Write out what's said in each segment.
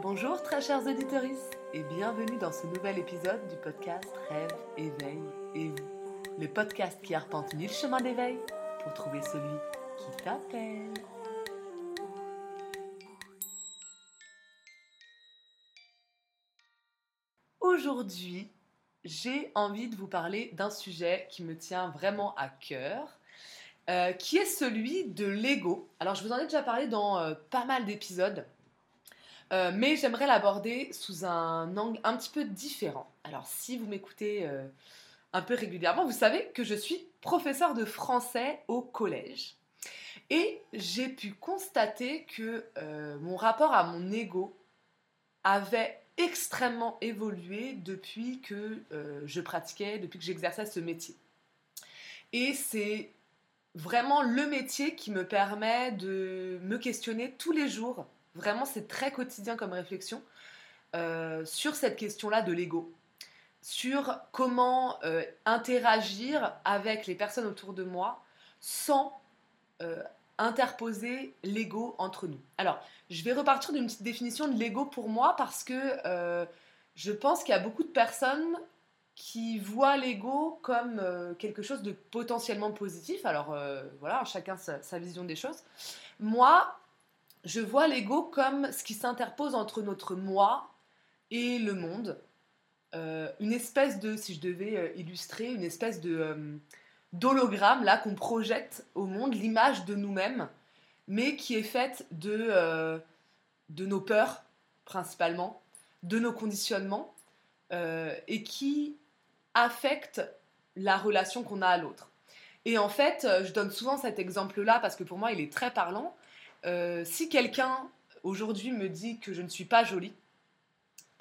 Bonjour très chers auditeurs et bienvenue dans ce nouvel épisode du podcast Rêve, éveil et vous. Le podcast qui arpente mille chemins d'éveil pour trouver celui qui t'appelle. Aujourd'hui, j'ai envie de vous parler d'un sujet qui me tient vraiment à cœur, euh, qui est celui de l'ego. Alors je vous en ai déjà parlé dans euh, pas mal d'épisodes, euh, mais j'aimerais l'aborder sous un angle un petit peu différent. Alors si vous m'écoutez un peu régulièrement, vous savez que je suis professeur de français au collège. Et j'ai pu constater que mon rapport à mon ego avait extrêmement évolué depuis que je pratiquais, depuis que j'exerçais ce métier. Et c'est vraiment le métier qui me permet de me questionner tous les jours. Vraiment, c'est très quotidien comme réflexion euh, sur cette question-là de l'ego, sur comment euh, interagir avec les personnes autour de moi sans euh, interposer l'ego entre nous. Alors, je vais repartir d'une petite définition de l'ego pour moi parce que je pense qu'il y a beaucoup de personnes qui voit l'ego comme quelque chose de potentiellement positif. Alors voilà, chacun sa, vision des choses. Moi, je vois l'ego comme ce qui s'interpose entre notre moi et le monde. Euh, une espèce de, si je devais illustrer, une espèce de d'hologramme là qu'on projette au monde, l'image de nous-mêmes, mais qui est faite de, de nos peurs principalement, de nos conditionnements, et qui affecte la relation qu'on a à l'autre. Et en fait, euh, je donne souvent cet exemple-là parce que pour moi, il est très parlant. Euh, si quelqu'un aujourd'hui me dit que je ne suis pas jolie,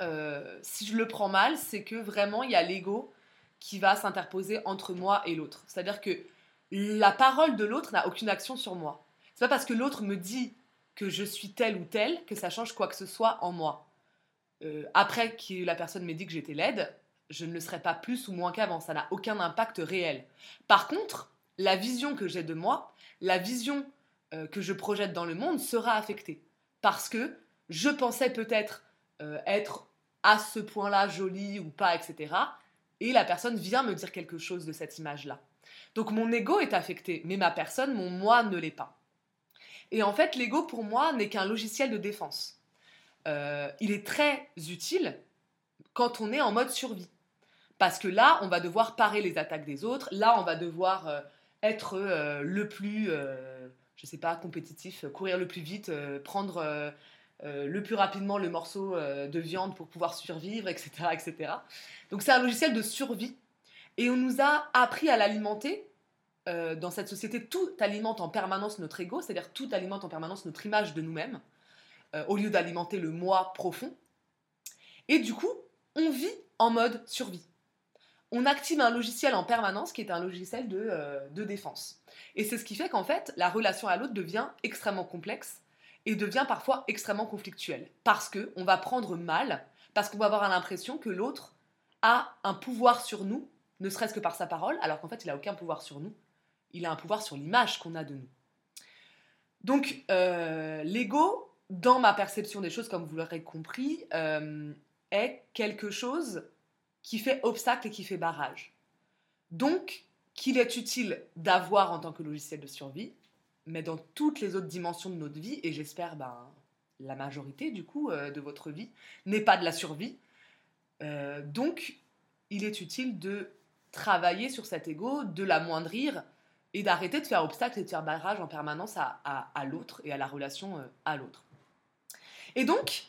euh, si je le prends mal, c'est que vraiment il y a l'ego qui va s'interposer entre moi et l'autre. C'est-à-dire que la parole de l'autre n'a aucune action sur moi. C'est pas parce que l'autre me dit que je suis telle ou telle que ça change quoi que ce soit en moi. après que la personne m'ait dit que j'étais laide, je ne le serai pas plus ou moins qu'avant. Ça n'a aucun impact réel. Par contre, la vision que j'ai de moi, la vision euh, que je projette dans le monde sera affectée. Parce que je pensais peut-être euh, être à ce point-là jolie ou pas, etc. Et la personne vient me dire quelque chose de cette image-là. Donc mon ego est affecté, mais ma personne, mon moi ne l'est pas. Et en fait, l'ego pour moi n'est qu'un logiciel de défense. Euh, il est très utile quand on est en mode survie. Parce que là, on va devoir parer les attaques des autres. Là, on va devoir être le plus, je euh, je sais pas, compétitif, courir le plus vite, prendre le plus rapidement le morceau de viande pour pouvoir survivre, etc., etc. Donc c'est un logiciel de survie. Et on nous a appris à l'alimenter. dans cette société, tout alimente en permanence notre ego, c'est-à-dire tout alimente en permanence notre image de nous-mêmes, au lieu d'alimenter le moi profond. Et du coup, on vit en mode survie on active un logiciel en permanence qui est un logiciel de, euh, de défense. Et c'est ce qui fait qu'en fait, la relation à l'autre devient extrêmement complexe et devient parfois extrêmement conflictuelle. Parce qu'on va prendre mal, parce qu'on va avoir l'impression que l'autre a un pouvoir sur nous, ne serait-ce que par sa parole, alors qu'en fait, il n'a aucun pouvoir sur nous. Il a un pouvoir sur l'image qu'on a de nous. Donc, euh, l'ego, dans ma perception des choses, comme vous l'aurez compris, euh, est quelque chose qui fait obstacle et qui fait barrage. Donc, qu'il est utile d'avoir en tant que logiciel de survie, mais dans toutes les autres dimensions de notre vie, et j'espère ben, la majorité du coup euh, de votre vie, n'est pas de la survie. Euh, donc, il est utile de travailler sur cet ego, de l'amoindrir et d'arrêter de faire obstacle et de faire barrage en permanence à, l'autre et à la relation euh, à l'autre. Et donc,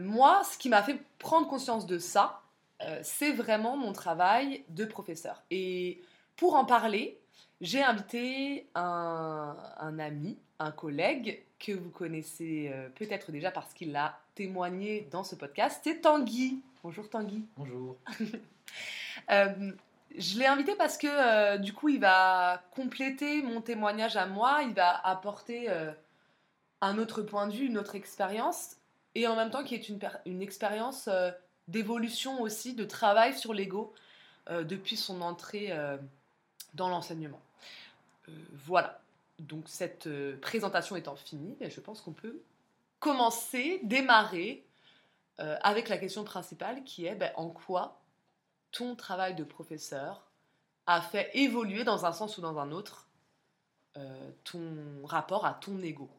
moi, ce qui m'a fait prendre conscience de ça, euh, c'est vraiment mon travail de professeur. Et pour en parler, j'ai invité un, ami, un collègue que vous connaissez euh, peut-être déjà parce qu'il a témoigné dans ce podcast. C'est Tanguy. Bonjour Tanguy. Bonjour. Euh, je l'ai invité parce que du coup, il va compléter mon témoignage à moi, il va apporter un autre point de vue, une autre expérience, et en même temps qui est une, une expérience d'évolution aussi, de travail sur l'ego euh, depuis son entrée euh, dans l'enseignement. Euh, voilà, donc cette présentation étant finie, je pense qu'on peut commencer, démarrer avec la question principale qui est ben, en quoi ton travail de professeur a fait évoluer dans un sens ou dans un autre ton rapport à ton ego.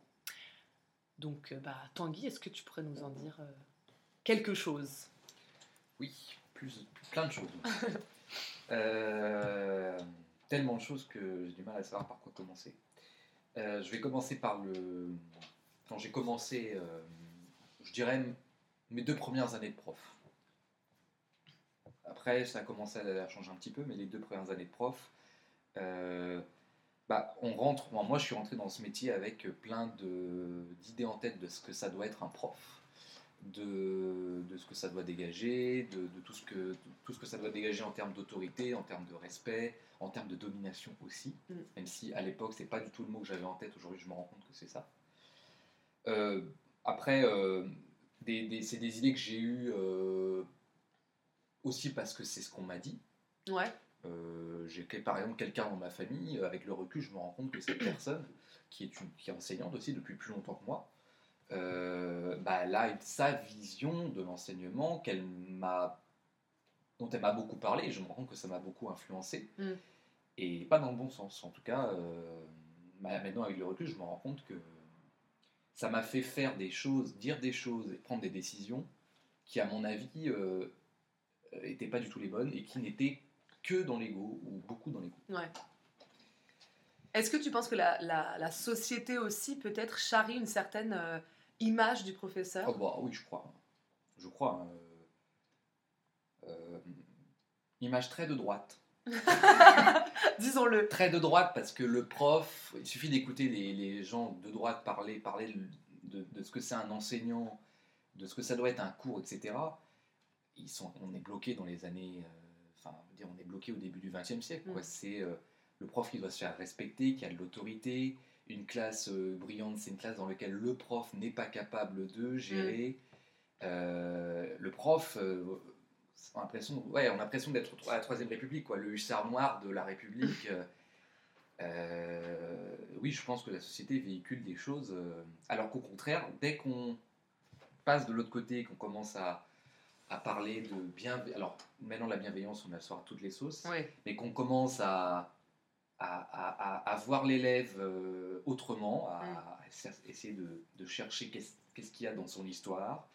Donc, bah, Tanguy, est-ce que tu pourrais nous en dire quelque chose? Oui, plus, plein de choses. Euh, tellement de choses que j'ai du mal à savoir par quoi commencer. Euh, je vais commencer par le. Quand j'ai commencé, euh, je dirais mes deux premières années de prof. Après, ça a commencé à changer un petit peu, mais les deux premières années de prof, bah, on rentre. Moi, je suis rentré dans ce métier avec plein d'idées en tête de ce que ça doit être un prof, de, de ce que ça doit dégager, de, de tout, ce que, tout ce que ça doit dégager en termes d'autorité, en termes de respect, en termes de domination aussi. Mm. Même si à l'époque, c'est pas du tout le mot que j'avais en tête. Aujourd'hui, je me rends compte que c'est ça. Euh, après, euh, des- des- c'est des idées que j'ai eues euh, aussi parce que c'est ce qu'on m'a dit. Ouais. J'ai par exemple quelqu'un dans ma famille, avec le recul, je me rends compte que cette personne, qui est, une, qui est enseignante aussi depuis plus longtemps que moi, euh, bah, elle a sa vision de l'enseignement qu'elle m'a, dont elle m'a beaucoup parlé, et je me rends compte que ça m'a beaucoup influencé, Mm. et pas dans le bon sens. En tout cas, euh, maintenant avec le recul, je me rends compte que ça m'a fait faire des choses, dire des choses et prendre des décisions qui, à mon avis, euh, n'étaient pas du tout les bonnes et qui n'étaient que dans l'ego ou beaucoup dans l'ego. Ouais. Est-ce que tu penses que la, la- la société aussi peut-être charrie une certaine euh, image du professeur Oh, bah, oui, je crois. Je crois. euh, euh, image très de droite. Disons-le. Très de droite parce que le prof, il suffit d'écouter les, les gens de droite parler, parler de, de ce que c'est un enseignant, de ce que ça doit être un cours, etc. Ils sont, on est bloqué dans les années. euh, Enfin, on est bloqué au début du XXe siècle. Mm. C'est euh, le prof qui doit se faire respecter, qui a de l'autorité. Une classe euh, brillante, c'est une classe dans laquelle le prof n'est pas capable de gérer. Euh, le prof, euh, on a l'impression, ouais, on a l'impression d'être à la Troisième République, quoi, le hussard noir de la République. euh, oui, je pense que la société véhicule des choses, alors qu'au contraire, dès qu'on passe de l'autre côté, qu'on commence à, à parler de bien, alors maintenant la bienveillance, on a le soir toutes les sauces, mais qu'on commence à, à, à- à- à voir l'élève euh, autrement, à, Mm. à essayer de, de chercher qu'est-ce qu'il y a dans son histoire,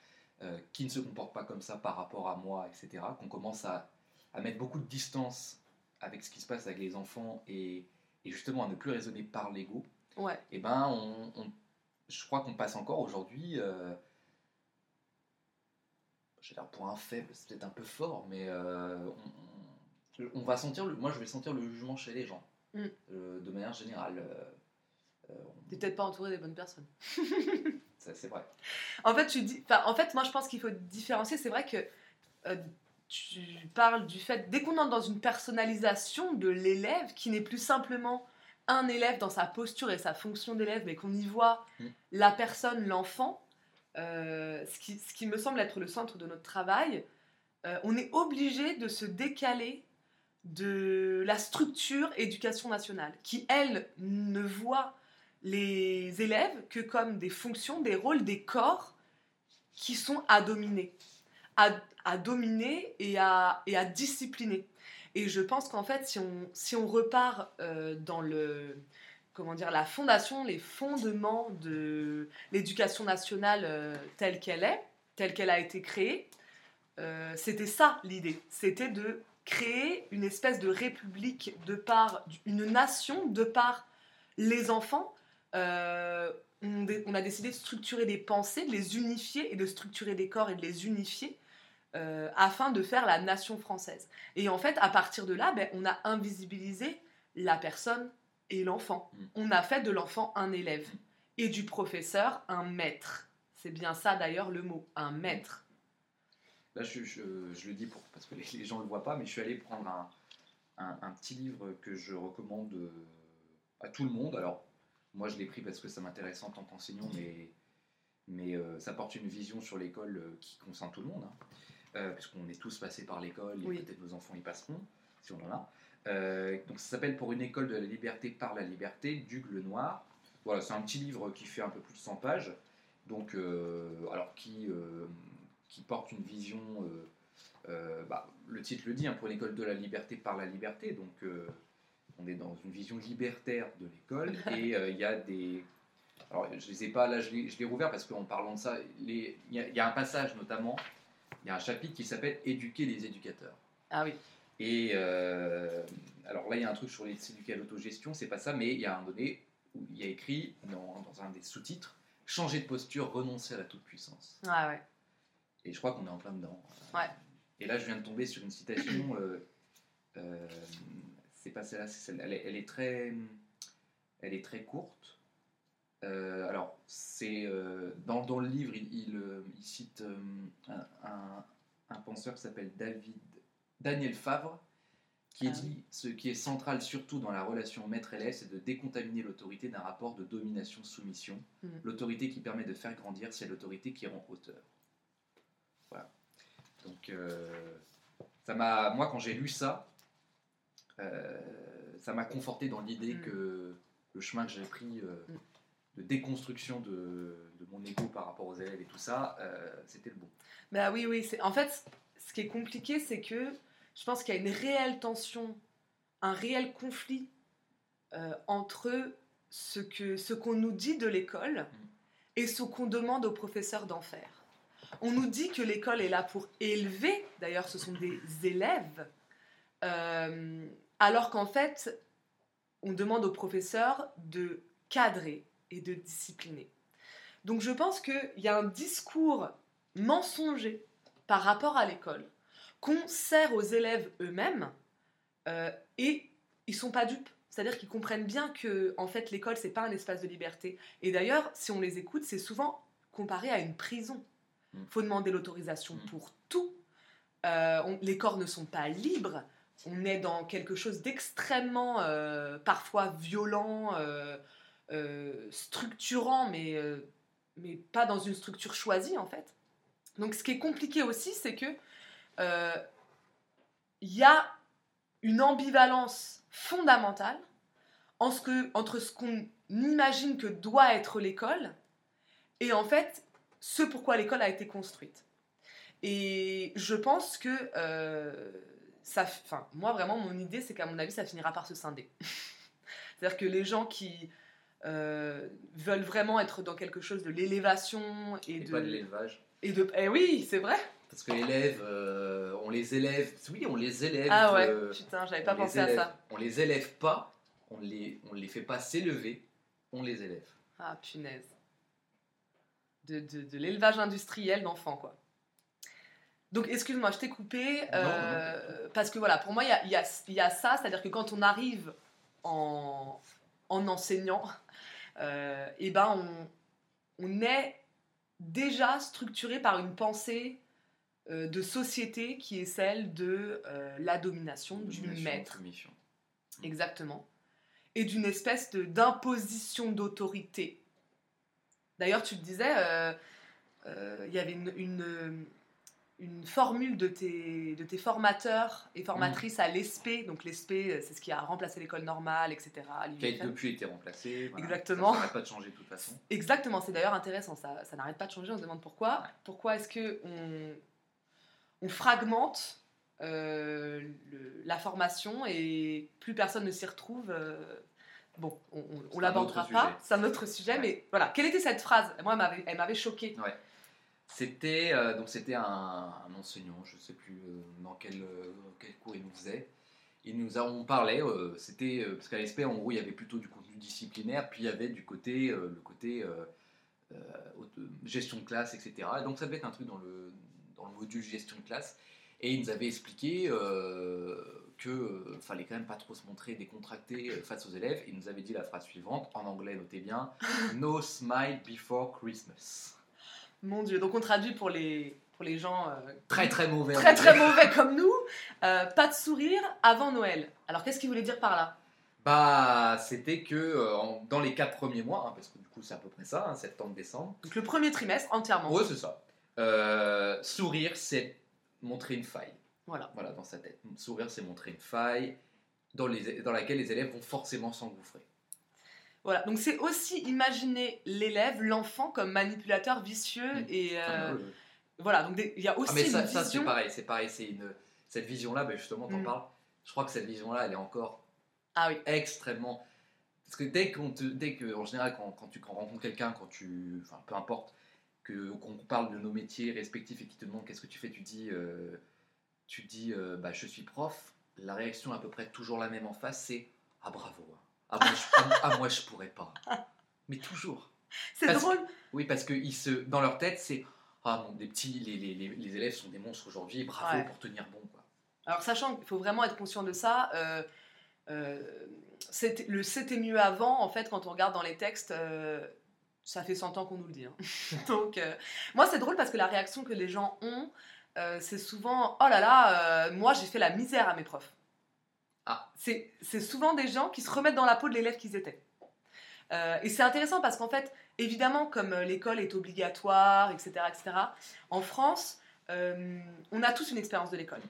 euh, qui ne se comporte pas comme ça par rapport à moi, etc. Qu'on commence à, à mettre beaucoup de distance avec ce qui se passe avec les enfants et, et justement à ne plus raisonner par l'ego, Ouais. et ben on, on- je crois qu'on passe encore aujourd'hui. Euh, j'ai l'air pour un faible, c'est peut-être un peu fort, mais euh, on, on- on va sentir, le, moi je vais sentir le jugement chez les gens, Mm. euh, de manière générale. euh, euh, T'es peut-être pas entouré des bonnes personnes. c'est vrai. En fait, tu dis, en fait, moi, je pense qu'il faut différencier. C'est vrai que euh, tu parles du fait dès qu'on entre dans une personnalisation de l'élève, qui n'est plus simplement un élève dans sa posture et sa fonction d'élève, mais qu'on y voit Mm. la personne, l'enfant, euh, ce, qui, ce qui me semble être le centre de notre travail, on est obligé de se décaler de la structure éducation nationale, qui, elle, ne voit les élèves que comme des fonctions, des rôles, des corps qui sont à dominer, à, à dominer et à, et à discipliner. Et je pense qu'en fait, si on, si on repart euh, dans le, comment dire, la fondation, les fondements de l'éducation nationale euh, telle qu'elle est, telle qu'elle a été créée, euh, c'était ça l'idée. C'était de créer une espèce de république de par une nation, de par les enfants. Euh, on, a décidé de structurer des pensées, de les unifier et de structurer des corps et de les unifier euh, afin de faire la nation française. Et en fait, à partir de là, ben, on a invisibilisé la personne et l'enfant. Mm. On a fait de l'enfant un élève et du professeur un maître. C'est bien ça d'ailleurs le mot, un maître. Là, je, je- je le dis pour, parce que les, les gens ne le voient pas, mais je suis allé prendre un, un- un petit livre que je recommande euh, à tout le monde. Alors, moi, je l'ai pris parce que ça m'intéresse en tant qu'enseignant, mais, mais euh, ça porte une vision sur l'école euh, qui concerne tout le monde, hein. Euh, puisqu'on est tous passés par l'école, et Oui. peut-être nos enfants y passeront, si on en a. Donc, ça s'appelle Pour une école de la liberté par la liberté, d'Hugues Lenoir. Voilà, c'est un petit livre qui fait un peu plus de 100 pages, donc, alors qui, qui porte une vision, euh, euh, bah, le titre le dit, hein, pour l'école de la liberté par la liberté, donc euh, on est dans une vision libertaire de l'école, et il y a des... Alors je les ai pas, là je l'ai rouvert parce qu'en parlant de ça, il y, a- il y a un passage notamment, il y a un chapitre qui s'appelle Éduquer les éducateurs. Ah oui. Et euh, alors là, il y a un truc sur les éduquer à l'autogestion, c'est pas ça, mais il y a un donné où il y a écrit dans, dans un des sous-titres changer de posture, renoncer à la toute-puissance. Ah ouais. Et je crois qu'on est en plein dedans. Ouais. Et là, je viens de tomber sur une citation. euh, euh, c'est pas celle-là, c'est celle elle, est, elle est très, elle est très courte. Euh, alors, c'est dans, dans le livre, il, il, il cite un, un- un penseur qui s'appelle David Daniel Favre, qui Ah dit ce qui est central surtout dans la relation maître-élève, c'est de décontaminer l'autorité d'un rapport de domination-soumission. Mhm. L'autorité qui permet de faire grandir, c'est l'autorité qui rend hauteur. Donc, euh, ça m'a, moi, quand j'ai lu ça, euh, ça m'a conforté dans l'idée Mm. que le chemin que j'ai pris euh, Mm. de déconstruction de, de mon ego par rapport aux élèves et tout ça, euh, c'était le bon. Bah oui, oui. En fait, ce qui est compliqué, c'est que je pense qu'il y a une réelle tension, un réel conflit euh, entre ce que ce qu'on nous dit de l'école et ce qu'on demande aux professeurs d'en faire. On nous dit que l'école est là pour élever, d'ailleurs ce sont des élèves, euh, alors qu'en fait, on demande aux professeurs de cadrer et de discipliner. Donc je pense qu'il y a un discours mensonger par rapport à l'école qu'on sert aux élèves eux-mêmes euh, et ils sont pas dupes. C'est-à-dire qu'ils comprennent bien que en fait l'école c'est pas un espace de liberté. Et d'ailleurs, si on les écoute, c'est souvent comparé à une prison. Mm. faut demander l'autorisation Mm. pour tout. Euh, on- les corps ne sont pas libres. On est dans quelque chose d'extrêmement, euh, parfois violent, euh, structurant, mais, mais pas dans une structure choisie en fait. Donc ce qui est compliqué aussi, c'est que il y a une ambivalence fondamentale en ce que- entre ce qu'on imagine que doit être l'école et en fait ce pourquoi l'école a été construite. Et je pense que euh, ça, enfin, moi vraiment mon idée c'est qu'à mon avis ça finira par se scinder. C'est-à-dire que les gens qui euh, veulent vraiment être dans quelque chose de l'élévation et, Et de, pas de l'élevage. et de, eh oui c'est vrai. Parce que l'élève, euh, on les élève, oui, on les élève. Ah ouais, euh, putain j'avais pas pensé à élève- ça. On les élève pas, on les, on les fait pas s'élever, on les élève. Ah punaise. De, de, de l'élevage industriel d'enfants, quoi. Donc, excuse-moi, je t'ai coupé. Non, euh, Parce que voilà, pour moi, il y a, y a- il y a ça, c'est-à-dire que quand on arrive en, en enseignant, euh, eh ben, on, on est déjà structuré par une pensée euh, de société qui est celle de la domination du Domination, maître. soumission. Exactement. Et d'une espèce d'imposition d'autorité. D'ailleurs, tu te disais, euh, euh, il y avait une, une, une formule de tes, de tes formateurs et formatrices à l'ESP. Donc l'ESP, c'est ce qui a remplacé l'école normale, etc. Qui a depuis été remplacé. voilà. Exactement. Ça n'arrête pas de changer de toute façon. Exactement, c'est d'ailleurs intéressant, ça, ça n'arrête pas de changer, on se demande pourquoi. Ouais. Pourquoi est-ce que on, on fragmente euh, le- la formation et plus personne ne s'y retrouve euh, Bon, on, on, l'abordera pas, c'est un autre sujet, Ouais. mais voilà. Quelle était cette phrase? Moi, elle m'avait- choquée. C'était euh, donc c'était un, un enseignant, je sais plus euh, dans quel, euh, quel cours il nous faisait. Il nous a, on parlait, c'était parce qu'à l'ESP en gros il y avait plutôt du contenu disciplinaire, puis il y avait du côté le côté gestion de classe, etc. Et donc ça devait être un truc dans le dans le module gestion de classe. Et il nous avait expliqué que euh, fallait quand même pas trop se montrer décontracté euh, face aux élèves. Il nous avait dit la phrase suivante en anglais, notez bien No smile before Christmas. Mon Dieu, donc on traduit pour les, pour les gens euh, Très très mauvais. très très mauvais comme nous, euh, pas de sourire avant Noël. Alors qu'est-ce qu'il voulait dire par là? Bah, c'était que euh, en- dans les quatre premiers mois, hein, parce que du coup c'est à peu près ça, hein, septembre-décembre. Donc le premier trimestre entièrement. Ouais, c'est ça. Euh, sourire, c'est montrer une faille. Voilà. Voilà, dans sa tête. Sourire, c'est montrer une faille dans, les, dans laquelle les élèves vont forcément s'engouffrer. Voilà, donc c'est aussi imaginer l'élève, l'enfant comme manipulateur vicieux Mm. et, euh, Ah, ouais. Voilà, donc il y a aussi Ah, mais une ça, ça, c'est pareil, c'est pareil, c'est une cette vision-là, ben justement, t'en Mm. parles. Je crois que cette vision-là, elle est encore Ah oui. extrêmement. Parce que dès qu'on te, dès que, en général, quand, quand tu quand rencontres quelqu'un, quand tu, enfin, peu importe, que qu'on parle de nos métiers respectifs et qu'il te demande qu'est-ce que tu fais, tu dis, euh, tu dis, euh, bah, je suis prof. La réaction est à peu près toujours la même en face, c'est ah bravo, ah moi je, ah, ah, moi, je pourrais pas. Mais toujours. C'est drôle. Oui, parce que ils se, dans leur tête, c'est ah bon, des petits, les, les, les, les élèves sont des monstres aujourd'hui, bravo Ouais. pour tenir bon quoi. Alors, sachant qu'il faut vraiment être conscient de ça, euh, euh, le c'était mieux avant, en fait, quand on regarde dans les textes, euh, ça fait 100 ans qu'on nous le dit. hein. Donc, moi, c'est drôle parce que la réaction que les gens ont, euh, c'est souvent Oh là là, euh, moi, j'ai fait la misère à mes profs. Ah. C'est souvent des gens qui se remettent dans la peau de l'élève qu'ils étaient. Euh, et c'est intéressant parce qu'en fait, évidemment, comme l'école est obligatoire, etc., etc., en France, on a tous une expérience de l'école.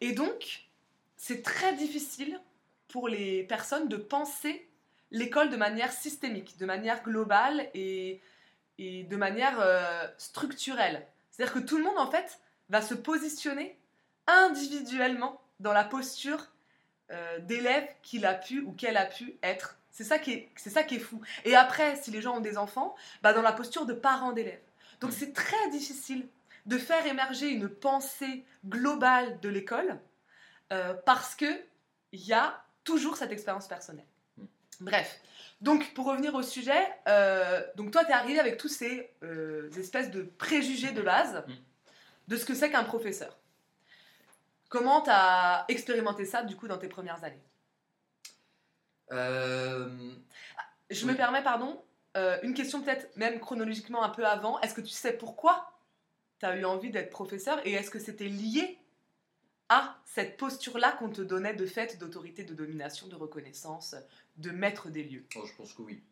Et donc, c'est très difficile pour les personnes de penser l'école de manière systémique, de manière globale et, et de manière structurelle. C'est-à-dire que tout le monde, en fait, va se positionner individuellement dans la posture euh, d'élève qu'il a pu ou qu'elle a pu être. C'est ça, qui est- c'est ça qui est fou. Et après, si les gens ont des enfants, bah dans la posture de parents d'élèves. Donc Mm. c'est très difficile de faire émerger une pensée globale de l'école euh, parce que il y a toujours cette expérience personnelle. Mm. Bref. Donc, pour revenir au sujet, euh, donc toi, tu es arrivé avec tous ces euh, espèces de préjugés de base Mm. De ce que c'est qu'un professeur. Comment tu as expérimenté ça, du coup, dans tes premières années Euh, Je Oui. me permets, pardon, euh, une question peut-être même chronologiquement un peu avant. Est-ce que tu sais pourquoi tu as eu envie d'être professeur et est-ce que c'était lié à cette posture-là qu'on te donnait de fait d'autorité, de domination, de reconnaissance, de maître des lieux? Oh, je pense que oui.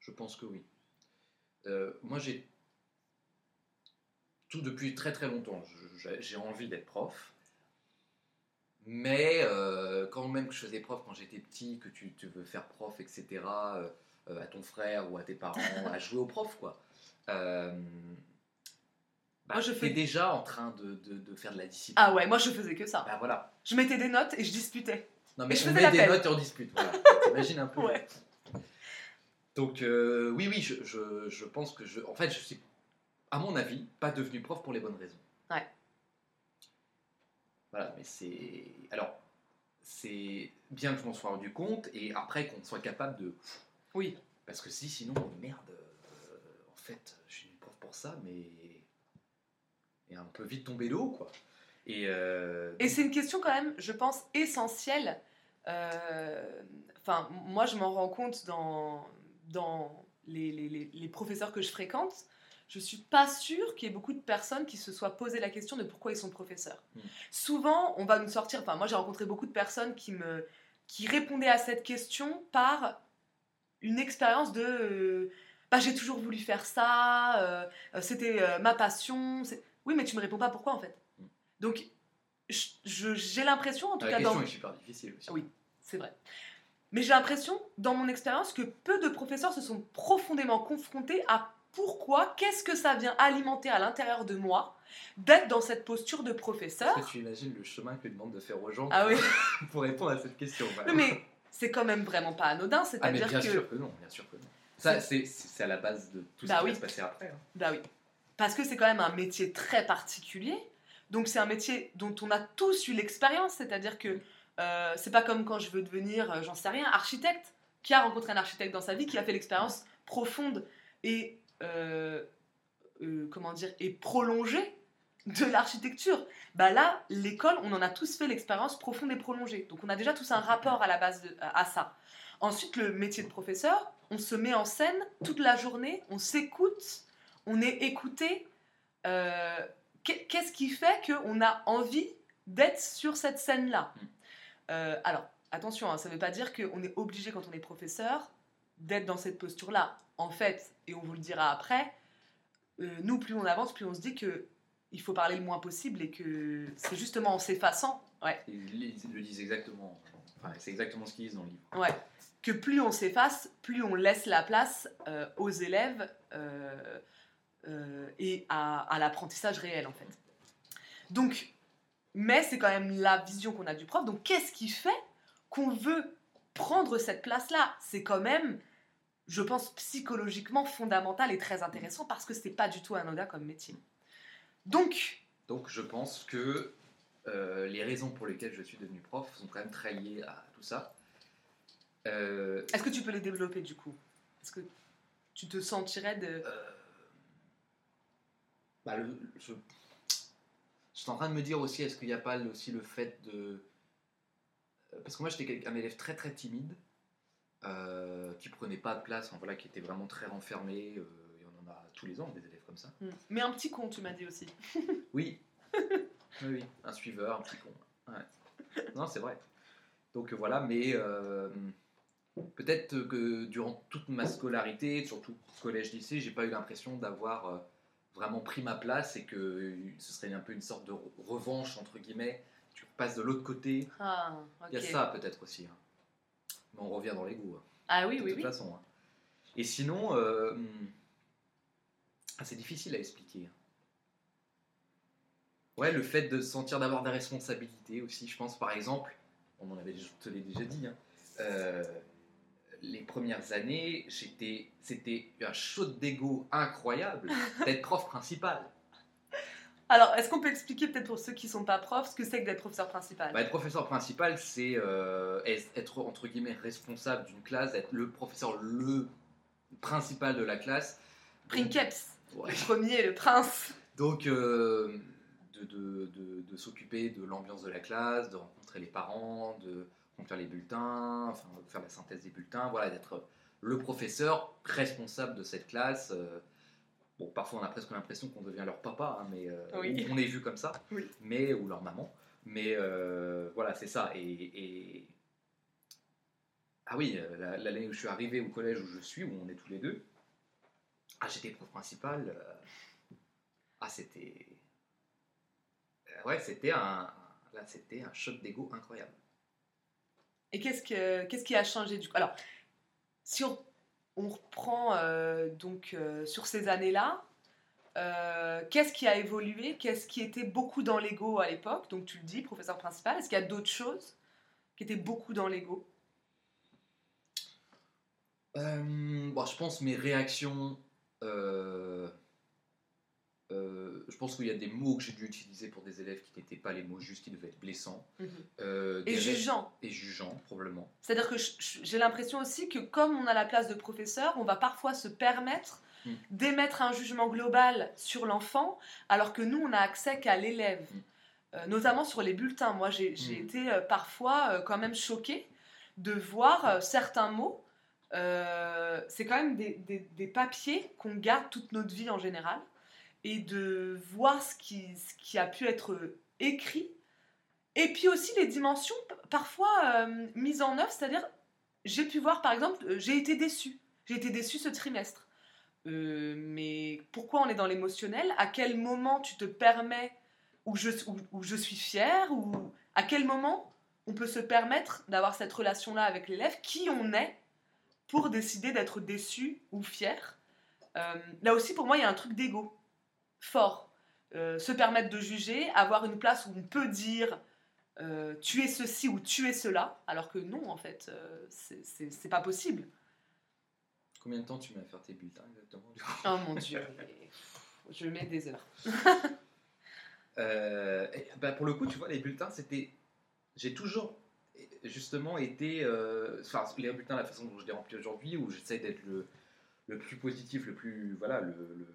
Je pense que oui. Euh, moi, j'ai tout depuis très très longtemps. j'ai- envie d'être prof. Mais euh, quand même que je faisais prof quand j'étais petit, que tu, tu veux faire prof, etc., euh, euh, à ton frère ou à tes parents, à jouer au prof, quoi. Euh, bah, Moi, je fais- déjà en train de, de- de faire de la discipline. Ah ouais, moi je faisais que ça. Bah voilà. Je mettais des notes et je disputais. Non Et mais je on faisais met des notes et on dispute. Voilà. T'imagines un peu. Ouais. Donc oui, oui, je, je- je pense que je, en fait, je suis, à mon avis, pas devenu prof pour les bonnes raisons. Ouais. Voilà, mais c'est, alors, c'est bien que je m'en sois rendu compte et après qu'on soit capable de, Oui. parce que si, sinon, merde, euh, en fait, je suis prof pour ça, mais et on peut vite tomber de haut, quoi. Et, euh, Et c'est une question quand même, je pense, essentielle. Euh, Enfin, moi, je m'en rends compte dans, dans les, les- les- les professeurs que je fréquente. Je suis pas sûre qu'il y ait beaucoup de personnes qui se soient posé la question de pourquoi ils sont professeurs. Mm. Souvent, on va nous sortir. Enfin, moi, j'ai rencontré beaucoup de personnes qui me qui répondaient à cette question par une expérience de euh, bah, j'ai toujours voulu faire ça, euh, euh, c'était euh, ma passion. Oui, mais tu me réponds pas pourquoi en fait. Mm. Donc, j'ai l'impression, en tout la cas, question dans... est super difficile aussi. Oui. c'est vrai. Mais j'ai l'impression, dans mon expérience, que peu de professeurs se sont profondément confrontés à pourquoi, qu'est-ce que ça vient alimenter à l'intérieur de moi d'être dans cette posture de professeur. Est-ce que tu imagines le chemin que demande de faire aux gens Ah oui, pour répondre à cette question voilà. mais c'est quand même vraiment pas anodin, Ah c'est-à-dire bien que... sûr que non, bien sûr que non. Ça, c'est à la base de tout ce Bah qui oui. va se passer après. hein. Bah oui. Parce que c'est quand même un métier très particulier. Donc c'est un métier dont on a tous eu l'expérience. C'est-à-dire que euh, c'est pas comme quand je veux devenir, euh, j'en sais rien, architecte. Qui a rencontré un architecte dans sa vie, qui a fait l'expérience profonde et euh, euh, comment dire et prolongée de l'architecture. Bah là, l'école, on en a tous fait l'expérience profonde et prolongée. Donc on a déjà tous un rapport à la base de- à ça. Ensuite, le métier de professeur, on se met en scène toute la journée, on s'écoute, on est écouté. Euh, qu'est- Qu'est-ce qui fait qu'on a envie d'être sur cette scène-là? Alors, attention, hein, ça ne veut pas dire qu'on est obligé quand on est professeur d'être dans cette posture-là. En fait, et on vous le dira après, euh, nous, plus on avance, plus on se dit que il faut parler le moins possible et que c'est justement en s'effaçant, ouais, Ils, le disent exactement. Enfin, c'est exactement ce qu'ils disent dans le livre. Ouais. Que plus on s'efface, plus on laisse la place euh, aux élèves euh, euh, et à, à l'apprentissage réel en fait. Donc, mais c'est quand même la vision qu'on a du prof. Donc, qu'est-ce qui fait qu'on veut prendre cette place-là? C'est quand même, je pense, psychologiquement fondamental et très intéressant parce que c'est pas du tout anodin comme métier. Donc, Donc je pense que euh, les raisons pour lesquelles je suis devenu prof sont quand même très liées à tout ça. Euh, est-ce que tu peux les développer du coup? Est-ce que tu te sentirais de. euh, bah, le- je, je suis en train de me dire aussi, est-ce qu'il n'y a pas aussi le fait de... Parce que moi j'étais un élève très très timide, euh, qui prenait pas de place, voilà, qui était vraiment très renfermé, euh, et on en a tous les ans des élèves comme ça. Hmm. Mais un petit con, tu m'as dit aussi. Oui. oui, un suiveur, un petit con. Ouais. Non, c'est vrai. Donc euh, voilà, mais euh, peut-être que durant toute ma scolarité, surtout collège-lycée, j'ai pas eu l'impression d'avoir vraiment pris ma place et que ce serait un peu une sorte de re- revanche, entre guillemets. Tu passes de l'autre côté. Ah. Il y a ça peut-être aussi. hein. Mais on revient dans les goûts. hein Ah oui, de oui, toute oui. façon. hein. Et sinon, euh, ah, c'est difficile à expliquer. Ouais, le fait de se sentir d'avoir des responsabilités aussi, je pense par exemple, on en avait je te l'ai déjà dit, hein, euh, les premières années, j'étais, c'était un shot d'ego incroyable d'être prof principal. Alors, est-ce qu'on peut expliquer peut-être pour ceux qui sont pas profs ce que c'est que d'être professeur principal? Bah, être professeur principal, c'est euh, être entre guillemets responsable d'une classe, être le professeur le principal de la classe. Princeps, Ouais. le premier, le prince. Donc, euh, de, de- de- de s'occuper de l'ambiance de la classe, de rencontrer les parents, de remplir les bulletins, enfin, faire la synthèse des bulletins, voilà, d'être le professeur responsable de cette classe. euh, bon, parfois, on a presque l'impression qu'on devient leur papa, hein, mais euh, Oui. on est vu comme ça, Oui. mais ou leur maman. Mais euh, voilà, c'est ça. Et, et- ah oui, euh, la- l'année où je suis arrivé au collège où je suis, où on est tous les deux, ah, j'étais prof principal. euh, ah, c'était. ouais, c'était un. Là, c'était un choc d'ego incroyable. Et qu'est-ce, que, qu'est-ce qui a changé du coup? Alors, si on, on reprend euh, donc euh, sur ces années-là, euh, qu'est-ce qui a évolué Qu'est-ce qui était beaucoup dans l'ego à l'époque? Donc, tu le dis, professeur principal. Est-ce qu'il y a d'autres choses qui étaient beaucoup dans l'ego? Je pense mes réactions. Euh, euh, je pense qu'il y a des mots que j'ai dû utiliser pour des élèves qui n'étaient pas les mots justes, qui devaient être blessants. Euh, des Et ré- jugeant. Et jugeants, probablement. C'est-à-dire que j'ai l'impression aussi que comme on a la place de professeur, on va parfois se permettre Mm. d'émettre un jugement global sur l'enfant, alors que nous, on n'a accès qu'à l'élève. Mm. Euh, notamment sur les bulletins. Moi, j'ai Mm. été euh, parfois euh, quand même choquée de voir euh, certains mots. Euh, C'est quand même des, des- des papiers qu'on garde toute notre vie en général. Et de voir ce qui, a pu être écrit. Et puis aussi les dimensions parfois euh, mises en œuvre, c'est-à-dire j'ai pu voir par exemple, euh, j'ai été déçue. J'ai été déçue ce trimestre. Euh, mais pourquoi on est dans l'émotionnel? À quel moment tu te permets, où je, où, je suis fière, ou à quel moment on peut se permettre d'avoir cette relation-là avec l'élève, qui on est pour décider d'être déçu ou fier Là aussi, pour moi, il y a un truc d'ego fort. Euh, se permettre de juger, avoir une place où on peut dire euh, tu es ceci ou tu es cela, alors que non, en fait, euh, c'est- pas possible. Combien de temps tu mets à faire tes bulletins exactement Oh mon dieu, je mets des heures. Euh, bah, pour le coup, tu vois, les bulletins, c'était. J'ai toujours justement été. euh, Enfin, les bulletins, la façon dont je les remplis aujourd'hui, où j'essaie d'être le, le plus positif, le plus. Voilà, le-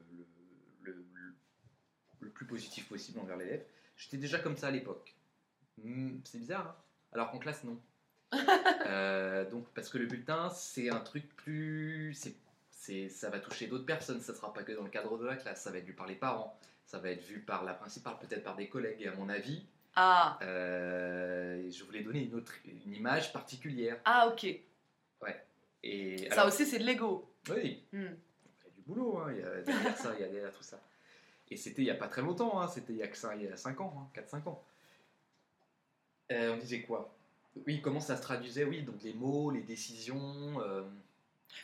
le plus positif possible envers l'élève. J'étais déjà comme ça à l'époque. Hmm, c'est bizarre, hein Alors qu'en classe, non. Euh, donc, parce que le bulletin, c'est un truc plus. c'est c'est- ça va toucher d'autres personnes, ça ne sera pas que dans le cadre de la classe, ça va être vu par les parents, ça va être vu par la principale, peut-être par des collègues, et à mon avis, Ah, euh, je voulais donner une, autre, une image particulière. ah ok. Et Ça aussi, c'est de l'ego. Oui, Hmm. il y a du boulot, hein, il y a derrière ça, il y a derrière tout ça. Et c'était il n'y a pas très longtemps, hein, c'était il y a 5 ans, hein, 4-5 ans. Euh, on disait quoi? Oui, comment ça se traduisait? Oui, donc les mots, les décisions. euh,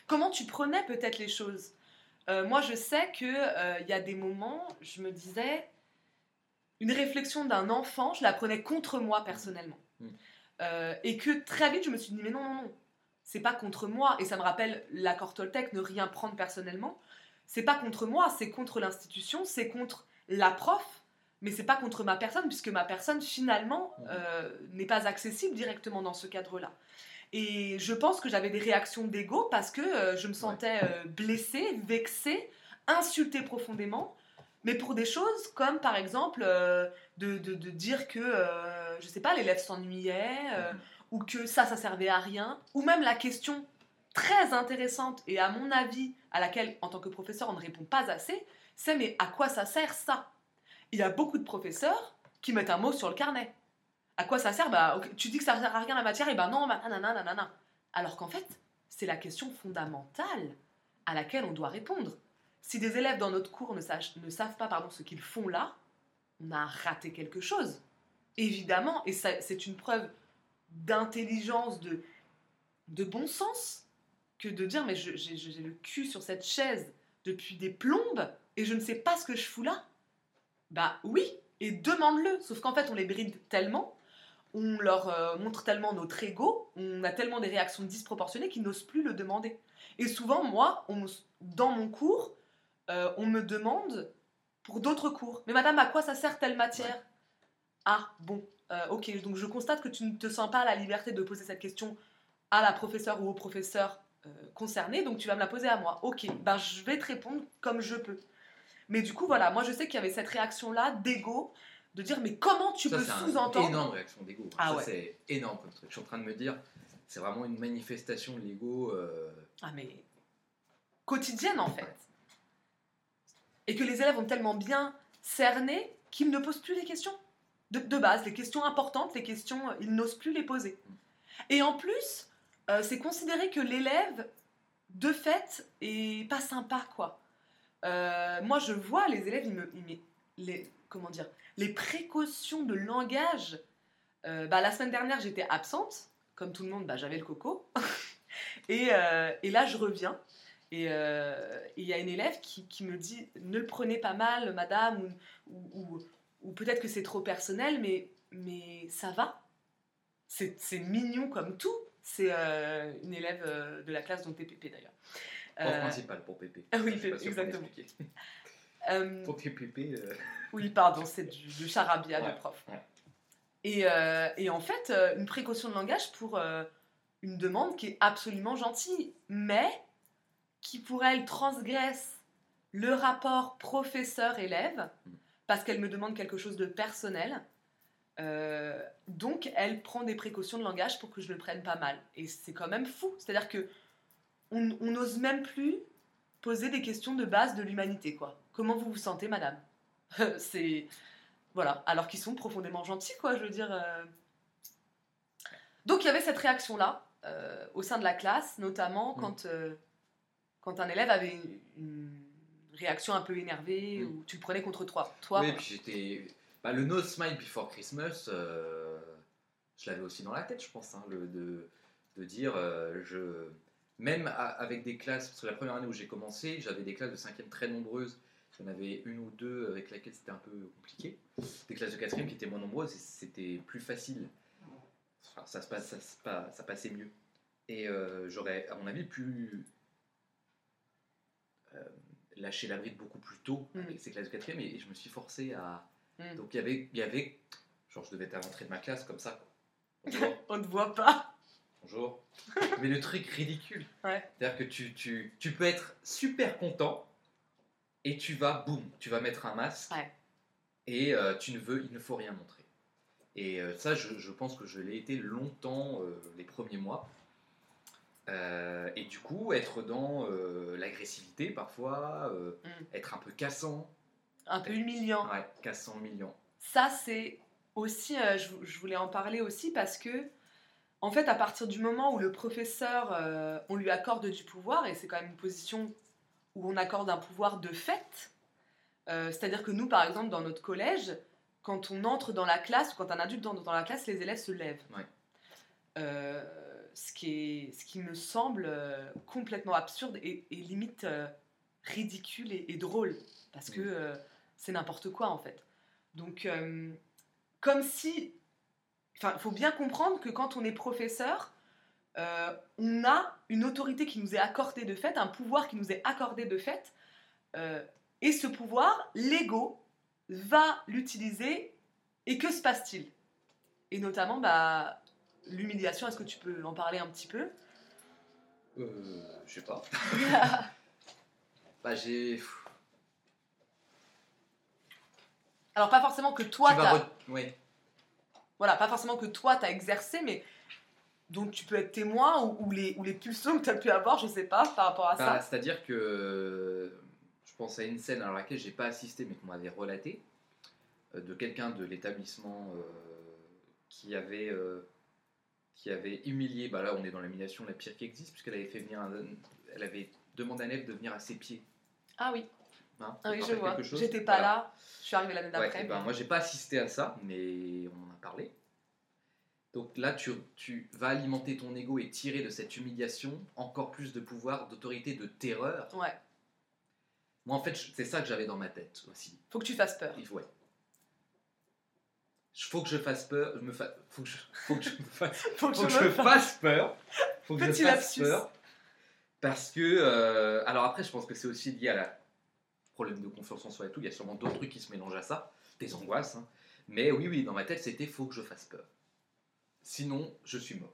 Comment tu prenais peut-être les choses? Euh, moi, je sais qu'il il y a des moments, je me disais, une réflexion d'un enfant, je la prenais contre moi personnellement. Mm. Euh, et que très vite, je me suis dit, mais non, non, non, c'est pas contre moi. Et ça me rappelle l'accord Toltec, ne rien prendre personnellement. C'est pas contre moi, c'est contre l'institution, c'est contre la prof, mais c'est pas contre ma personne, puisque ma personne, finalement, Mm. euh, n'est pas accessible directement dans ce cadre-là. Et je pense que j'avais des réactions d'ego parce que euh, je me sentais euh, blessée, vexée, insultée profondément, mais pour des choses comme par exemple de, de- de dire que, je sais pas, l'élève s'ennuyait, Mhm. ou que ça, ça servait à rien, ou même la question très intéressante et à mon avis, à laquelle en tant que professeur on ne répond pas assez, c'est mais à quoi ça sert ça? Il y a beaucoup de professeurs qui mettent un mot sur le carnet. À quoi ça sert? Bah, Tu dis que ça sert à rien la matière, et ben non, bah, nanana. Alors qu'en fait, c'est la question fondamentale à laquelle on doit répondre. Si des élèves dans notre cours ne, sachent- ne savent pas pardon, ce qu'ils font là, on a raté quelque chose. Évidemment, et c'est une preuve d'intelligence, de, de bon sens, que de dire mais j'ai le cul sur cette chaise depuis des plombes et je ne sais pas ce que je fous là. Bah oui, et demande-le. Sauf qu'en fait, on les bride tellement, on leur euh, montre tellement notre ego, on a tellement des réactions disproportionnées qu'ils n'osent plus le demander. Et souvent, moi, on dans mon cours, euh, on me demande pour d'autres cours. Mais madame, à quoi ça sert telle matière? Ah, bon, euh, ok, donc je constate que tu ne te sens pas la liberté de poser cette question à la professeure ou au professeur euh, concerné, donc tu vas me la poser à moi. Ok, ben je vais te répondre comme je peux. Mais du coup, voilà, moi je sais qu'il y avait cette réaction-là d'ego, de dire mais comment tu Ça, peux c'est une sous-entendre énorme réaction d'ego. Ah ouais. c'est énorme comme truc. Je suis en train de me dire, c'est vraiment une manifestation de l'ego. euh, Ah mais quotidienne en fait. Et que les élèves ont tellement bien cerné qu'ils ne posent plus les questions. De, de base, les questions importantes, les questions, ils n'osent plus les poser. Et en plus, euh, c'est considéré que l'élève, de fait, est pas sympa, quoi. Euh, moi, je vois les élèves, ils me, me- les, comment dire, les précautions de langage. Euh, bah, la semaine dernière, j'étais absente, comme tout le monde, bah, j'avais le coco. et, et là, je reviens. Et il y a une élève qui, me dit Ne le prenez pas mal, madame, ou, ou, ou- ou peut-être que c'est trop personnel, mais, mais ça va. C'est mignon comme tout. C'est euh, une élève euh, de la classe dont TPP d'ailleurs. Euh, principal pour Pépé. ah oui, exactement. euh, Pour euh, oui, pardon, c'est du, du charabia Ouais, de prof. ouais. Et, et en fait, une précaution de langage pour une demande qui est absolument gentille, mais qui pour elle transgresse le rapport professeur-élève, Mm. parce qu'elle me demande quelque chose de personnel. Euh, donc, elle prend des précautions de langage pour que je le prenne pas mal. Et c'est quand même fou. C'est-à-dire que on n'ose même plus poser des questions de base de l'humanité, quoi. Comment vous vous sentez, madame C'est voilà. Alors qu'ils sont profondément gentils, quoi. Je veux dire. euh. Donc, il y avait cette réaction-là euh, au sein de la classe, notamment Mm. quand quand un élève avait une, une réaction un peu énervée Mm. ou tu le prenais contre toi. Toi, Oui, puis j'étais. Bah, le No Smile Before Christmas, euh, je l'avais aussi dans la tête, je pense, hein, le, de, de dire, euh, je, même avec des classes, parce que la première année où j'ai commencé, j'avais des classes de cinquième très nombreuses, il y en avait une ou deux avec lesquelles c'était un peu compliqué, des classes de quatrième qui étaient moins nombreuses et c'était plus facile, Enfin, ça, se passe, ça, se pa- ça passait mieux. Et euh, j'aurais, à mon avis, pu lâcher la bride beaucoup plus tôt Mhm. avec ces classes de quatrième et, et je me suis forcé à, Mm. donc il y avait, il y avait, genre je devais être à l'entrée de ma classe comme ça. quoi. On ne voit pas. bonjour. Mais le truc ridicule, Ouais. c'est-à-dire que tu, tu, tu peux être super content et tu vas, boum, tu vas mettre un masque Ouais. et euh, tu ne veux, il ne faut rien montrer. Et euh, ça, je, je pense que je l'ai été longtemps euh, les premiers mois. Euh, et du coup, être dans euh, l'agressivité parfois, euh, Mm. être un peu cassant, Un peu humiliant. ouais, cassant, million. Ça, c'est aussi, euh, je, je voulais en parler aussi parce que, en fait, à partir du moment où le professeur, euh, on lui accorde du pouvoir, et c'est quand même une position où on accorde un pouvoir de fait, euh, c'est-à-dire que nous, par exemple, dans notre collège, quand on entre dans la classe, ou quand un adulte entre dans la classe, les élèves se lèvent. Ouais. Ce, qui est, ce qui me semble complètement absurde et, et limite ridicule et, et drôle parce que Oui. euh, c'est n'importe quoi en fait. Donc, euh, comme si. Enfin, il faut bien comprendre que quand on est professeur, euh, on a une autorité qui nous est accordée de fait, un pouvoir qui nous est accordé de fait. euh, et ce pouvoir, l'ego va l'utiliser. Et que se passe-t-il? Et notamment, bah, l'humiliation, est-ce que tu peux en parler un petit peu? Je sais pas. Bah, j'ai. Alors, pas forcément que toi, tu t'as- re- ouais. voilà, pas forcément que toi, tu as exercé, mais dont tu peux être témoin ou, ou les, ou les pulsions que tu as pu avoir, je sais pas, par rapport à Bah, ça. C'est-à-dire que euh, je pense à une scène à laquelle j'ai pas assisté mais qu'on m'avait relaté euh, de quelqu'un de l'établissement euh, qui avait euh, qui avait humilié. Bah là, on est dans l'humiliation la pire qui existe puisqu'elle avait fait venir, un- elle avait demandé à un élève de venir à ses pieds. Ah oui, Hein, ah oui je vois. J'étais pas Voilà. là, je suis arrivée l'année Ouais, d'après. eh ben, moi, j'ai pas assisté à ça, mais on en a parlé. Donc là, tu, tu vas alimenter ton ego et tirer de cette humiliation encore plus de pouvoir, d'autorité, de terreur. Ouais, Moi, en fait, c'est ça que j'avais dans ma tête aussi. faut que tu fasses peur. Il faut, ouais. Faut que je fasse peur. Me fa... faut, que je... faut que je me fasse Faut que faut que je me fasse peur. Faut que Petit je fasse lapsus. peur. Parce que. euh, alors après, je pense que c'est aussi lié à la problème de confiance en soi et tout. Il y a sûrement d'autres trucs qui se mélangent à ça. Des angoisses. hein. Mais oui, oui, dans ma tête, c'était faut que je fasse peur. Sinon, je suis mort.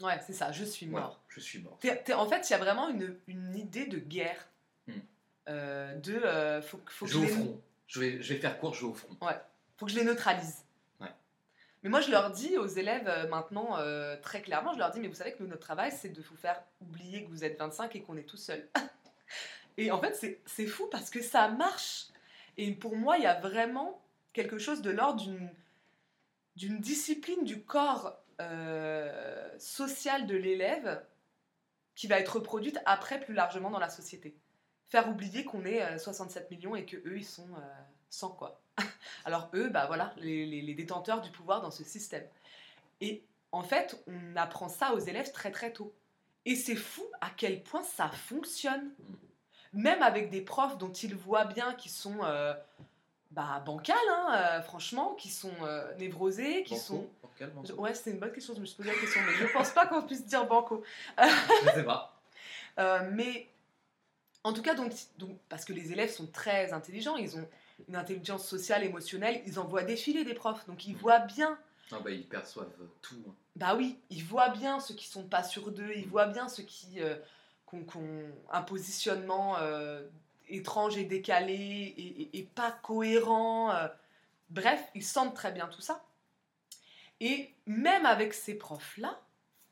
Ouais, c'est ça, je suis mort. je suis mort. En fait, il y a vraiment une, une idée de guerre. Hmm. Euh, de. euh, faut, que- faut, que Je au front. Je vais, je vais faire court, je vais au front. faut que je les neutralise. Ouais. Mais moi, je leur dis aux élèves euh, maintenant, euh, très clairement, je leur dis, mais vous savez que nous, notre travail, c'est de vous faire oublier que vous êtes 25 et qu'on est tout seul. et en fait, c'est- fou parce que ça marche. Et pour moi, il y a vraiment quelque chose de l'ordre d'une discipline du corps euh, social de l'élève qui va être reproduite après plus largement dans la société. Faire oublier qu'on est euh, 67 millions et que eux ils sont euh, 100 quoi. Alors eux, bah voilà, les détenteurs du pouvoir dans ce système. Et en fait, on apprend ça aux élèves très très tôt. Et c'est fou à quel point ça fonctionne. Même avec des profs dont ils voient bien qui sont euh, bah, bancales, hein, euh, franchement, qui sont euh, névrosés, qui Banco sont... Bancal, banco Ouais, c'est une bonne question, je me suis posé la question, mais je pense pas qu'on puisse dire banco. Je sais pas. Euh, mais en tout cas, donc, donc, parce que les élèves sont très intelligents, ils ont une intelligence sociale, émotionnelle, ils en voient défiler des profs, donc ils voient bien, Ah bah, ils perçoivent tout. hein. bah oui, ils voient bien ceux qui sont pas sûrs d'eux, ils voient bien ceux qui un positionnement euh, étrange et décalé et pas cohérent. euh. bref, ils sentent très bien tout ça. Et même avec ces profs-là,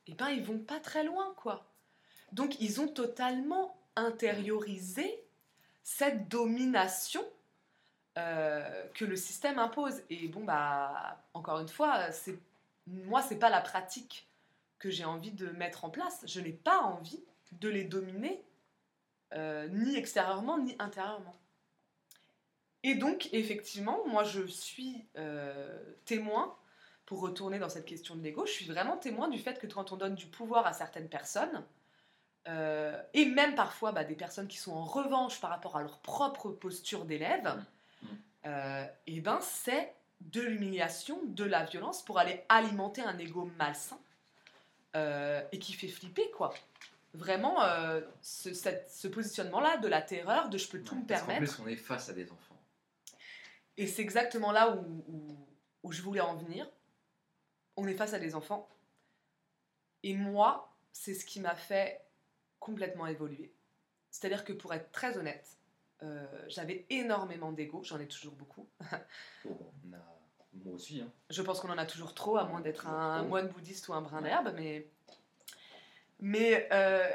eh ben, ils vont pas très loin, quoi. Donc, ils ont totalement intériorisé cette domination euh, que le système impose. Et bon, bah, encore une fois, c'est moi, c'est pas la pratique que j'ai envie de mettre en place. Je n'ai pas envie de les dominer, euh, ni extérieurement, ni intérieurement. Et donc, effectivement, moi, je suis euh, témoin, pour retourner dans cette question de l'ego, je suis vraiment témoin du fait que quand on donne du pouvoir à certaines personnes, euh, et même parfois bah, des personnes qui sont en revanche par rapport à leur propre posture d'élève, Mm. euh, et ben c'est de l'humiliation, de la violence pour aller alimenter un ego malsain et qui fait flipper quoi. Vraiment, euh, ce, cette- ce positionnement-là de la terreur, de je peux tout Ouais, me parce permettre. plus, on est face à des enfants. Et c'est exactement là où, où- où je voulais en venir. On est face à des enfants. Et moi, c'est ce qui m'a fait complètement évoluer. C'est-à-dire que pour être très honnête, euh, j'avais énormément d'ego, j'en ai toujours beaucoup. On a... Moi aussi. Hein. Je pense qu'on en a toujours trop, à moins d'être un moine bouddhiste ou un brin d'herbe, mais, mais euh,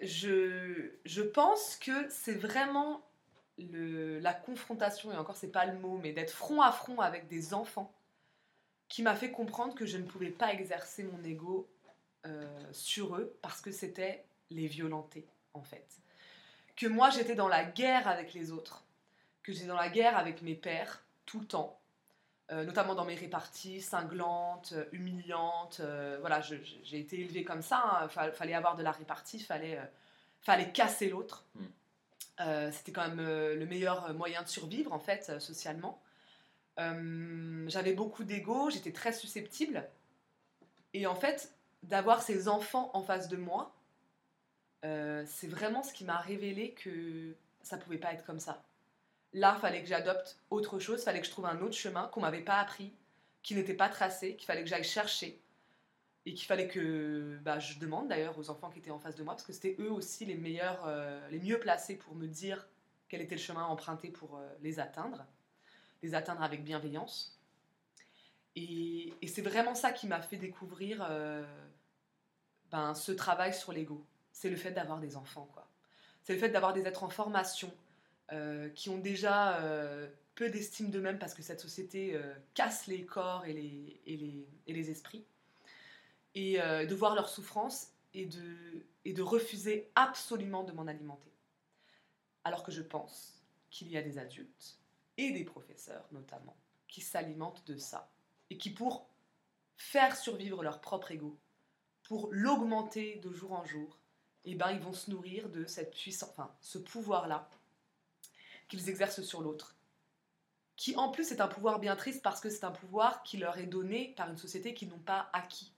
je, je pense que c'est vraiment le, la confrontation, et encore c'est pas le mot, mais d'être front à front avec des enfants qui m'a fait comprendre que je ne pouvais pas exercer mon ego euh, sur eux parce que c'était les violenter en fait. Que moi j'étais dans la guerre avec les autres, que j'étais dans la guerre avec mes pères tout le temps, euh, notamment dans mes réparties cinglantes, euh, humiliantes. euh, voilà, j'ai été élevée comme ça. Il fallait avoir de la répartie, fallait, euh, fallait casser l'autre. Mm. C'était quand même le meilleur moyen de survivre, en fait, socialement. J'avais beaucoup d'ego, j'étais très susceptible. Et en fait, d'avoir ces enfants en face de moi, c'est vraiment ce qui m'a révélé que ça pouvait pas être comme ça. Là, fallait que j'adopte autre chose, fallait que je trouve un autre chemin qu'on m'avait pas appris, qui n'était pas tracé, qu'il fallait que j'aille chercher et qu'il fallait que bah, je demande d'ailleurs aux enfants qui étaient en face de moi parce que c'était eux aussi les meilleurs, euh, les mieux placés pour me dire quel était le chemin à emprunter pour euh, les atteindre, les atteindre avec bienveillance. Et, et c'est vraiment ça qui m'a fait découvrir euh, ben, ce travail sur l'ego. C'est le fait d'avoir des enfants, quoi. C'est le fait d'avoir des êtres en formation euh, qui ont déjà euh, peu d'estime d'eux-mêmes parce que cette société euh, casse les corps et les, et les, et les esprits. Et de voir leur souffrance et de, et de refuser absolument de m'en alimenter. Alors que je pense qu'il y a des adultes et des professeurs notamment qui s'alimentent de ça et qui pour faire survivre leur propre ego, pour l'augmenter de jour en jour, eh ben, ils vont se nourrir de cette puissance, enfin, ce pouvoir-là qu'ils exercent sur l'autre. Qui en plus est un pouvoir bien triste parce que c'est un pouvoir qui leur est donné par une société qu'ils n'ont pas acquis.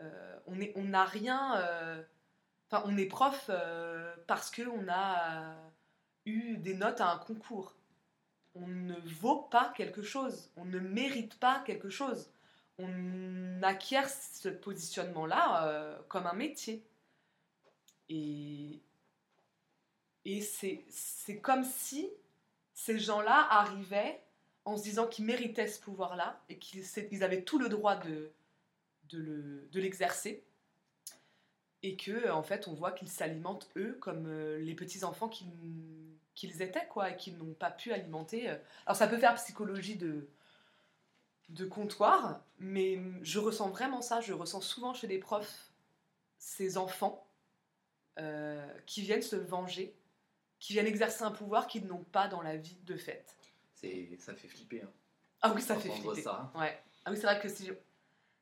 Euh, on n'a rien. euh, Enfin, on est prof euh, parce qu'on a eu des notes à un concours. On ne vaut pas quelque chose. On ne mérite pas quelque chose. On acquiert ce positionnement-là comme un métier. Et, et c'est comme si ces gens-là arrivaient en se disant qu'ils méritaient ce pouvoir-là et qu'ils avaient tout le droit de, de le- de l'exercer. et que en fait, on voit qu'ils s'alimentent, eux, comme euh, les petits-enfants qu'ils qu'ils étaient, quoi, et qu'ils n'ont pas pu alimenter. euh. Alors ça peut faire psychologie de, de comptoir, mais je ressens vraiment ça. Je ressens souvent chez des profs ces enfants euh, qui viennent se venger, qui viennent exercer un pouvoir qu'ils n'ont pas dans la vie de fait. C'est, ça fait flipper. Hein, Ah oui, ça fait flipper. ça. Ouais. Ah oui, c'est vrai que si,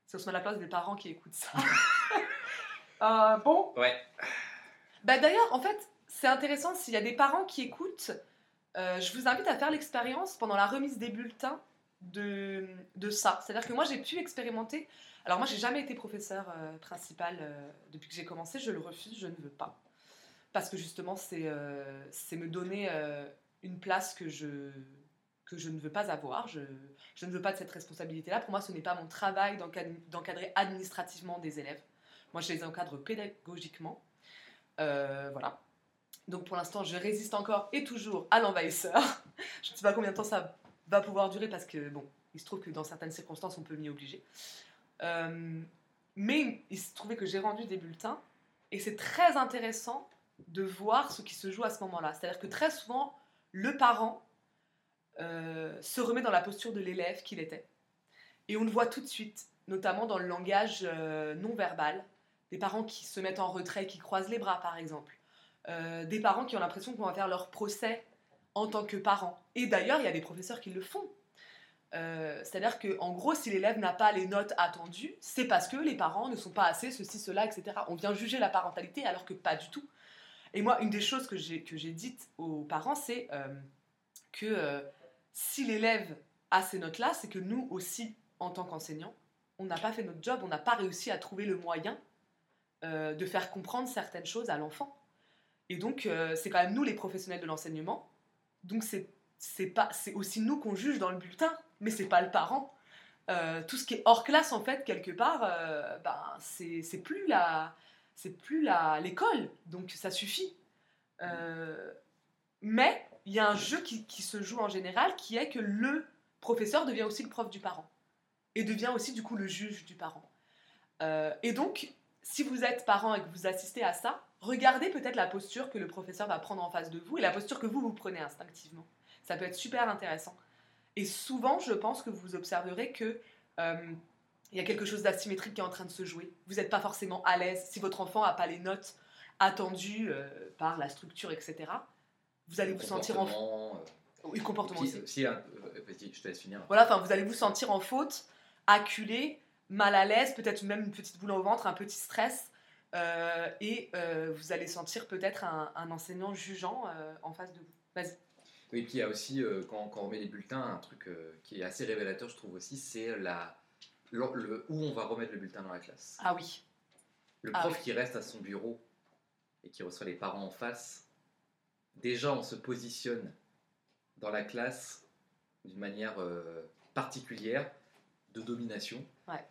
si on se met à la place des parents qui écoutent ça. Euh, bon. Ouais. Bah, D'ailleurs, en fait, c'est intéressant, s'il y a des parents qui écoutent, euh, je vous invite à faire l'expérience pendant la remise des bulletins de, de ça. C'est-à-dire que moi, j'ai pu expérimenter. Alors, moi, j'ai jamais été professeur euh, principal euh, depuis que j'ai commencé. Je le refuse, je ne veux pas. Parce que justement, c'est euh, me donner euh, une place que je, que je ne veux pas avoir. Je, ne veux pas de cette responsabilité-là. Pour moi, ce n'est pas mon travail d'encad- d'encadrer administrativement des élèves. Moi, je les encadre pédagogiquement. Euh, voilà. Donc pour l'instant, je résiste encore et toujours à l'envahisseur. je ne sais pas combien de temps ça va pouvoir durer parce que, bon, il se trouve que dans certaines circonstances, on peut m'y obliger. Mais il se trouvait que j'ai rendu des bulletins et c'est très intéressant de voir ce qui se joue à ce moment-là. C'est-à-dire que très souvent, le parent euh, se remet dans la posture de l'élève qu'il était. Et on le voit tout de suite, notamment dans le langage euh, non verbal. Des parents qui se mettent en retrait, qui croisent les bras, par exemple. Euh, des parents qui ont l'impression qu'on va faire leur procès en tant que parents. Et d'ailleurs, il y a des professeurs qui le font. C'est-à-dire qu'en gros, si l'élève n'a pas les notes attendues, c'est parce que les parents ne sont pas assez ceci, cela, etc. On vient juger la parentalité alors que pas du tout. Et moi, une des choses que j'ai dites aux parents, c'est euh, que euh, si l'élève a ces notes-là, c'est que nous aussi, en tant qu'enseignants, on n'a pas fait notre job, on n'a pas réussi à trouver le moyen euh, de faire comprendre certaines choses à l'enfant. Et donc, c'est quand même nous les professionnels de l'enseignement. Donc, c'est aussi nous qu'on juge dans le bulletin, mais c'est pas le parent. Tout ce qui est hors classe, en fait, quelque part, ben, c'est c'est plus la c'est plus l'école, donc ça suffit. Euh, mais il y a un jeu qui, qui se joue en général, qui est que le professeur devient aussi le prof du parent et devient aussi du coup le juge du parent. Euh, et donc, si vous êtes parent et que vous assistez à ça, regardez peut-être la posture que le professeur va prendre en face de vous et la posture que vous vous prenez instinctivement. Ça peut être super intéressant. Et souvent, je pense que vous observerez que euh, il y a quelque chose d'asymétrique qui est en train de se jouer. Vous n'êtes pas forcément à l'aise. Si votre enfant n'a pas les notes attendues euh, par la structure, etc., vous allez vous sentir en euh, oui, comportement si- aussi. si, vas-y, je te laisse finir. Voilà, enfin, vous allez vous sentir en faute, acculé, mal à l'aise, peut-être même une petite boule au ventre, un petit stress, euh, et euh, vous allez sentir peut-être un, un enseignant jugeant en face de vous. Vas-y. Oui, et puis il y a aussi, quand, quand on met les bulletins, un truc qui est assez révélateur, je trouve aussi, c'est la, le, le- où on va remettre le bulletin dans la classe. Ah oui. Le Ah prof oui. qui reste à son bureau et qui reçoit les parents en face, déjà on se positionne dans la classe d'une manière euh, particulière de domination. Ouais.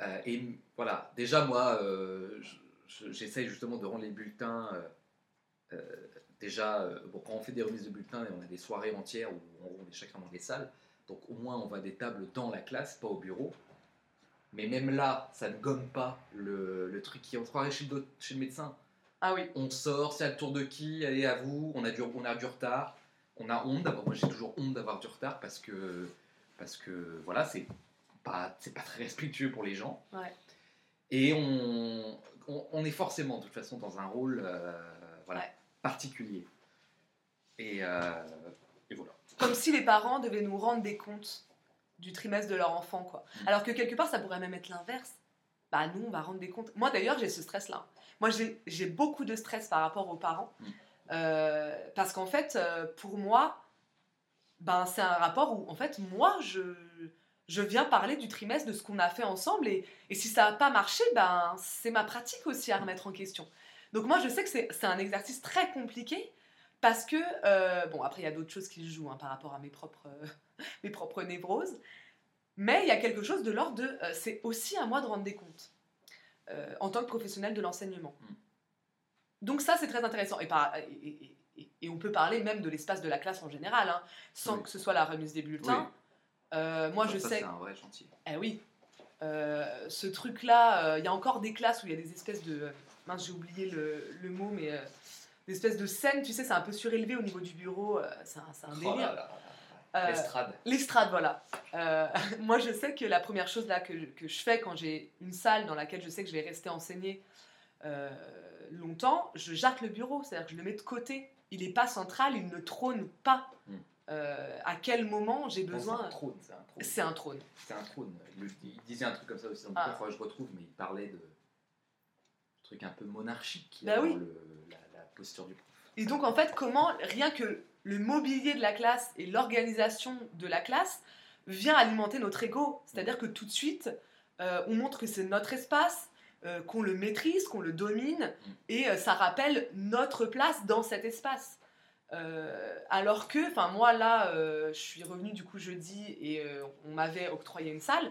Euh, et voilà, déjà moi, euh, je- je- j'essaye justement de rendre les bulletins. déjà, bon, quand on fait des remises de bulletins, on a des soirées entières où on est chacun dans des salles. Donc au moins on va des tables dans la classe, pas au bureau. Mais même là, ça ne gomme pas le, le truc qui on croirait chez le, doc- chez le médecin. Ah oui. On sort, c'est à tour de qui Allez à vous, on a du, on a du retard, on a honte. d'avoir- Moi j'ai toujours honte d'avoir du retard parce que, parce que voilà, c'est pas, pas très respectueux pour les gens. Ouais. Et on, on, on est forcément de toute façon dans un rôle euh, voilà, Ouais. particulier. Et, euh, et voilà. Comme si les parents devaient nous rendre des comptes du trimestre de leur enfant, quoi. Mm. Alors que quelque part, ça pourrait même être l'inverse. Bah nous, on va rendre des comptes. Moi d'ailleurs, j'ai ce stress-là. Moi, j'ai beaucoup de stress par rapport aux parents. Mm. Euh, parce qu'en fait, euh, pour moi, ben, c'est un rapport où, en fait, moi, je, je viens parler du trimestre, de ce qu'on a fait ensemble. Et, et si ça n'a pas marché, ben, c'est ma pratique aussi à remettre en question. Donc moi, je sais que c'est c'est un exercice très compliqué parce que, euh, bon, après, il y a d'autres choses qui jouent hein, par rapport à mes propres, euh, mes propres névroses. Mais il y a quelque chose de l'ordre de, euh, c'est aussi à moi de rendre des comptes en tant que professionnel de l'enseignement. Mm. Donc ça, c'est très intéressant. Et, par- et- et- et- et on peut parler même de l'espace de la classe en général, hein, sans Oui. que ce soit la remise des bulletins. Moi, je Ça, sais... C'est un vrai chantier. Eh oui. Ce truc-là, il y a encore des classes où il y a des espèces de. Mince, j'ai oublié le, le mot, mais. Espèces de scènes, tu sais, c'est un peu surélevé au niveau du bureau. euh, c'est un, un Oh délire. Euh, L'estrade. L'estrade, voilà. Euh, moi, je sais que la première chose là que, que je fais quand j'ai une salle dans laquelle je sais que je vais rester enseigner euh, longtemps, je jarte le bureau, c'est-à-dire que je le mets de côté. Il n'est pas central, il ne trône pas. Mm. Euh, à quel moment j'ai Non, C'est un besoin trône. C'est un trône. C'est un trône. C'est un trône. Il, disait un truc comme ça aussi dans le Ah. je retrouve, mais il parlait de truc un peu monarchique Bah dans oui. le- Et donc, en fait, comment rien que le mobilier de la classe et l'organisation de la classe vient alimenter notre ego. C'est-à-dire que tout de suite, euh, on montre que c'est notre espace, euh, qu'on le maîtrise, qu'on le domine, et euh, ça rappelle notre place dans cet espace. Alors que, enfin moi là, je suis revenue du coup jeudi et on m'avait octroyé une salle.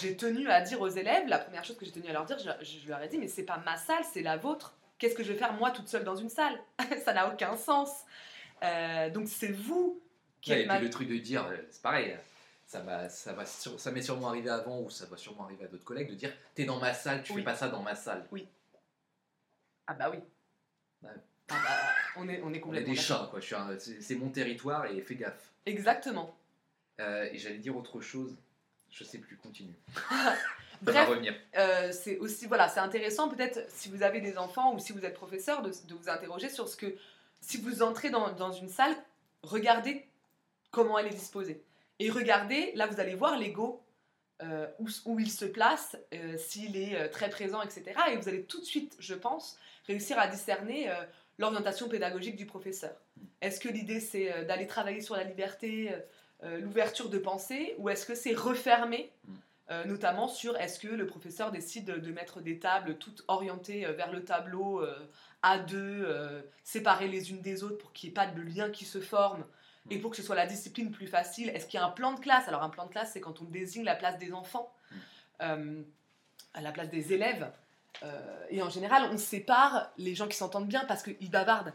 J'ai tenu à dire aux élèves, la première chose que j'ai tenu à leur dire, je, je leur ai dit, mais c'est pas ma salle, c'est la vôtre. Qu'est-ce que je vais faire moi toute seule dans une salle? Ça n'a aucun sens. Euh, donc c'est vous qui Ouais, êtes et ma- puis le truc de dire, euh, c'est pareil, ça, va, ça, va sur- ça m'est sûrement arrivé avant ou ça va sûrement arriver à d'autres collègues de dire T'es dans ma salle, tu Oui. fais pas ça dans ma salle. Ah bah oui. Ouais. Ah bah, on est, on est On est complètement des chats, quoi. C'est mon territoire et fais gaffe. Exactement. Euh, et j'allais dire autre chose, je sais plus, continue. Bref. Euh, c'est aussi voilà, c'est intéressant peut-être si vous avez des enfants ou si vous êtes professeur de, de vous interroger sur ce que si vous entrez dans, dans une salle, regardez comment elle est disposée et regardez là vous allez voir l'ego euh, où, où il se place, euh, s'il est très présent, etc. Et vous allez tout de suite, je pense, réussir à discerner l'orientation pédagogique du professeur. Est-ce que l'idée c'est d'aller travailler sur la liberté, l'ouverture de pensée, ou est-ce que c'est refermer euh, notamment sur est-ce que le professeur décide de, mettre des tables toutes orientées euh, vers le tableau euh, à deux, euh, séparées les unes des autres pour qu'il n'y ait pas de lien qui se forme et pour que ce soit la discipline plus facile. Est-ce qu'il y a un plan de classe? Alors un plan de classe, c'est quand on désigne la place des enfants euh, à la place des élèves. Euh, et en général, on sépare les gens qui s'entendent bien parce qu'ils bavardent.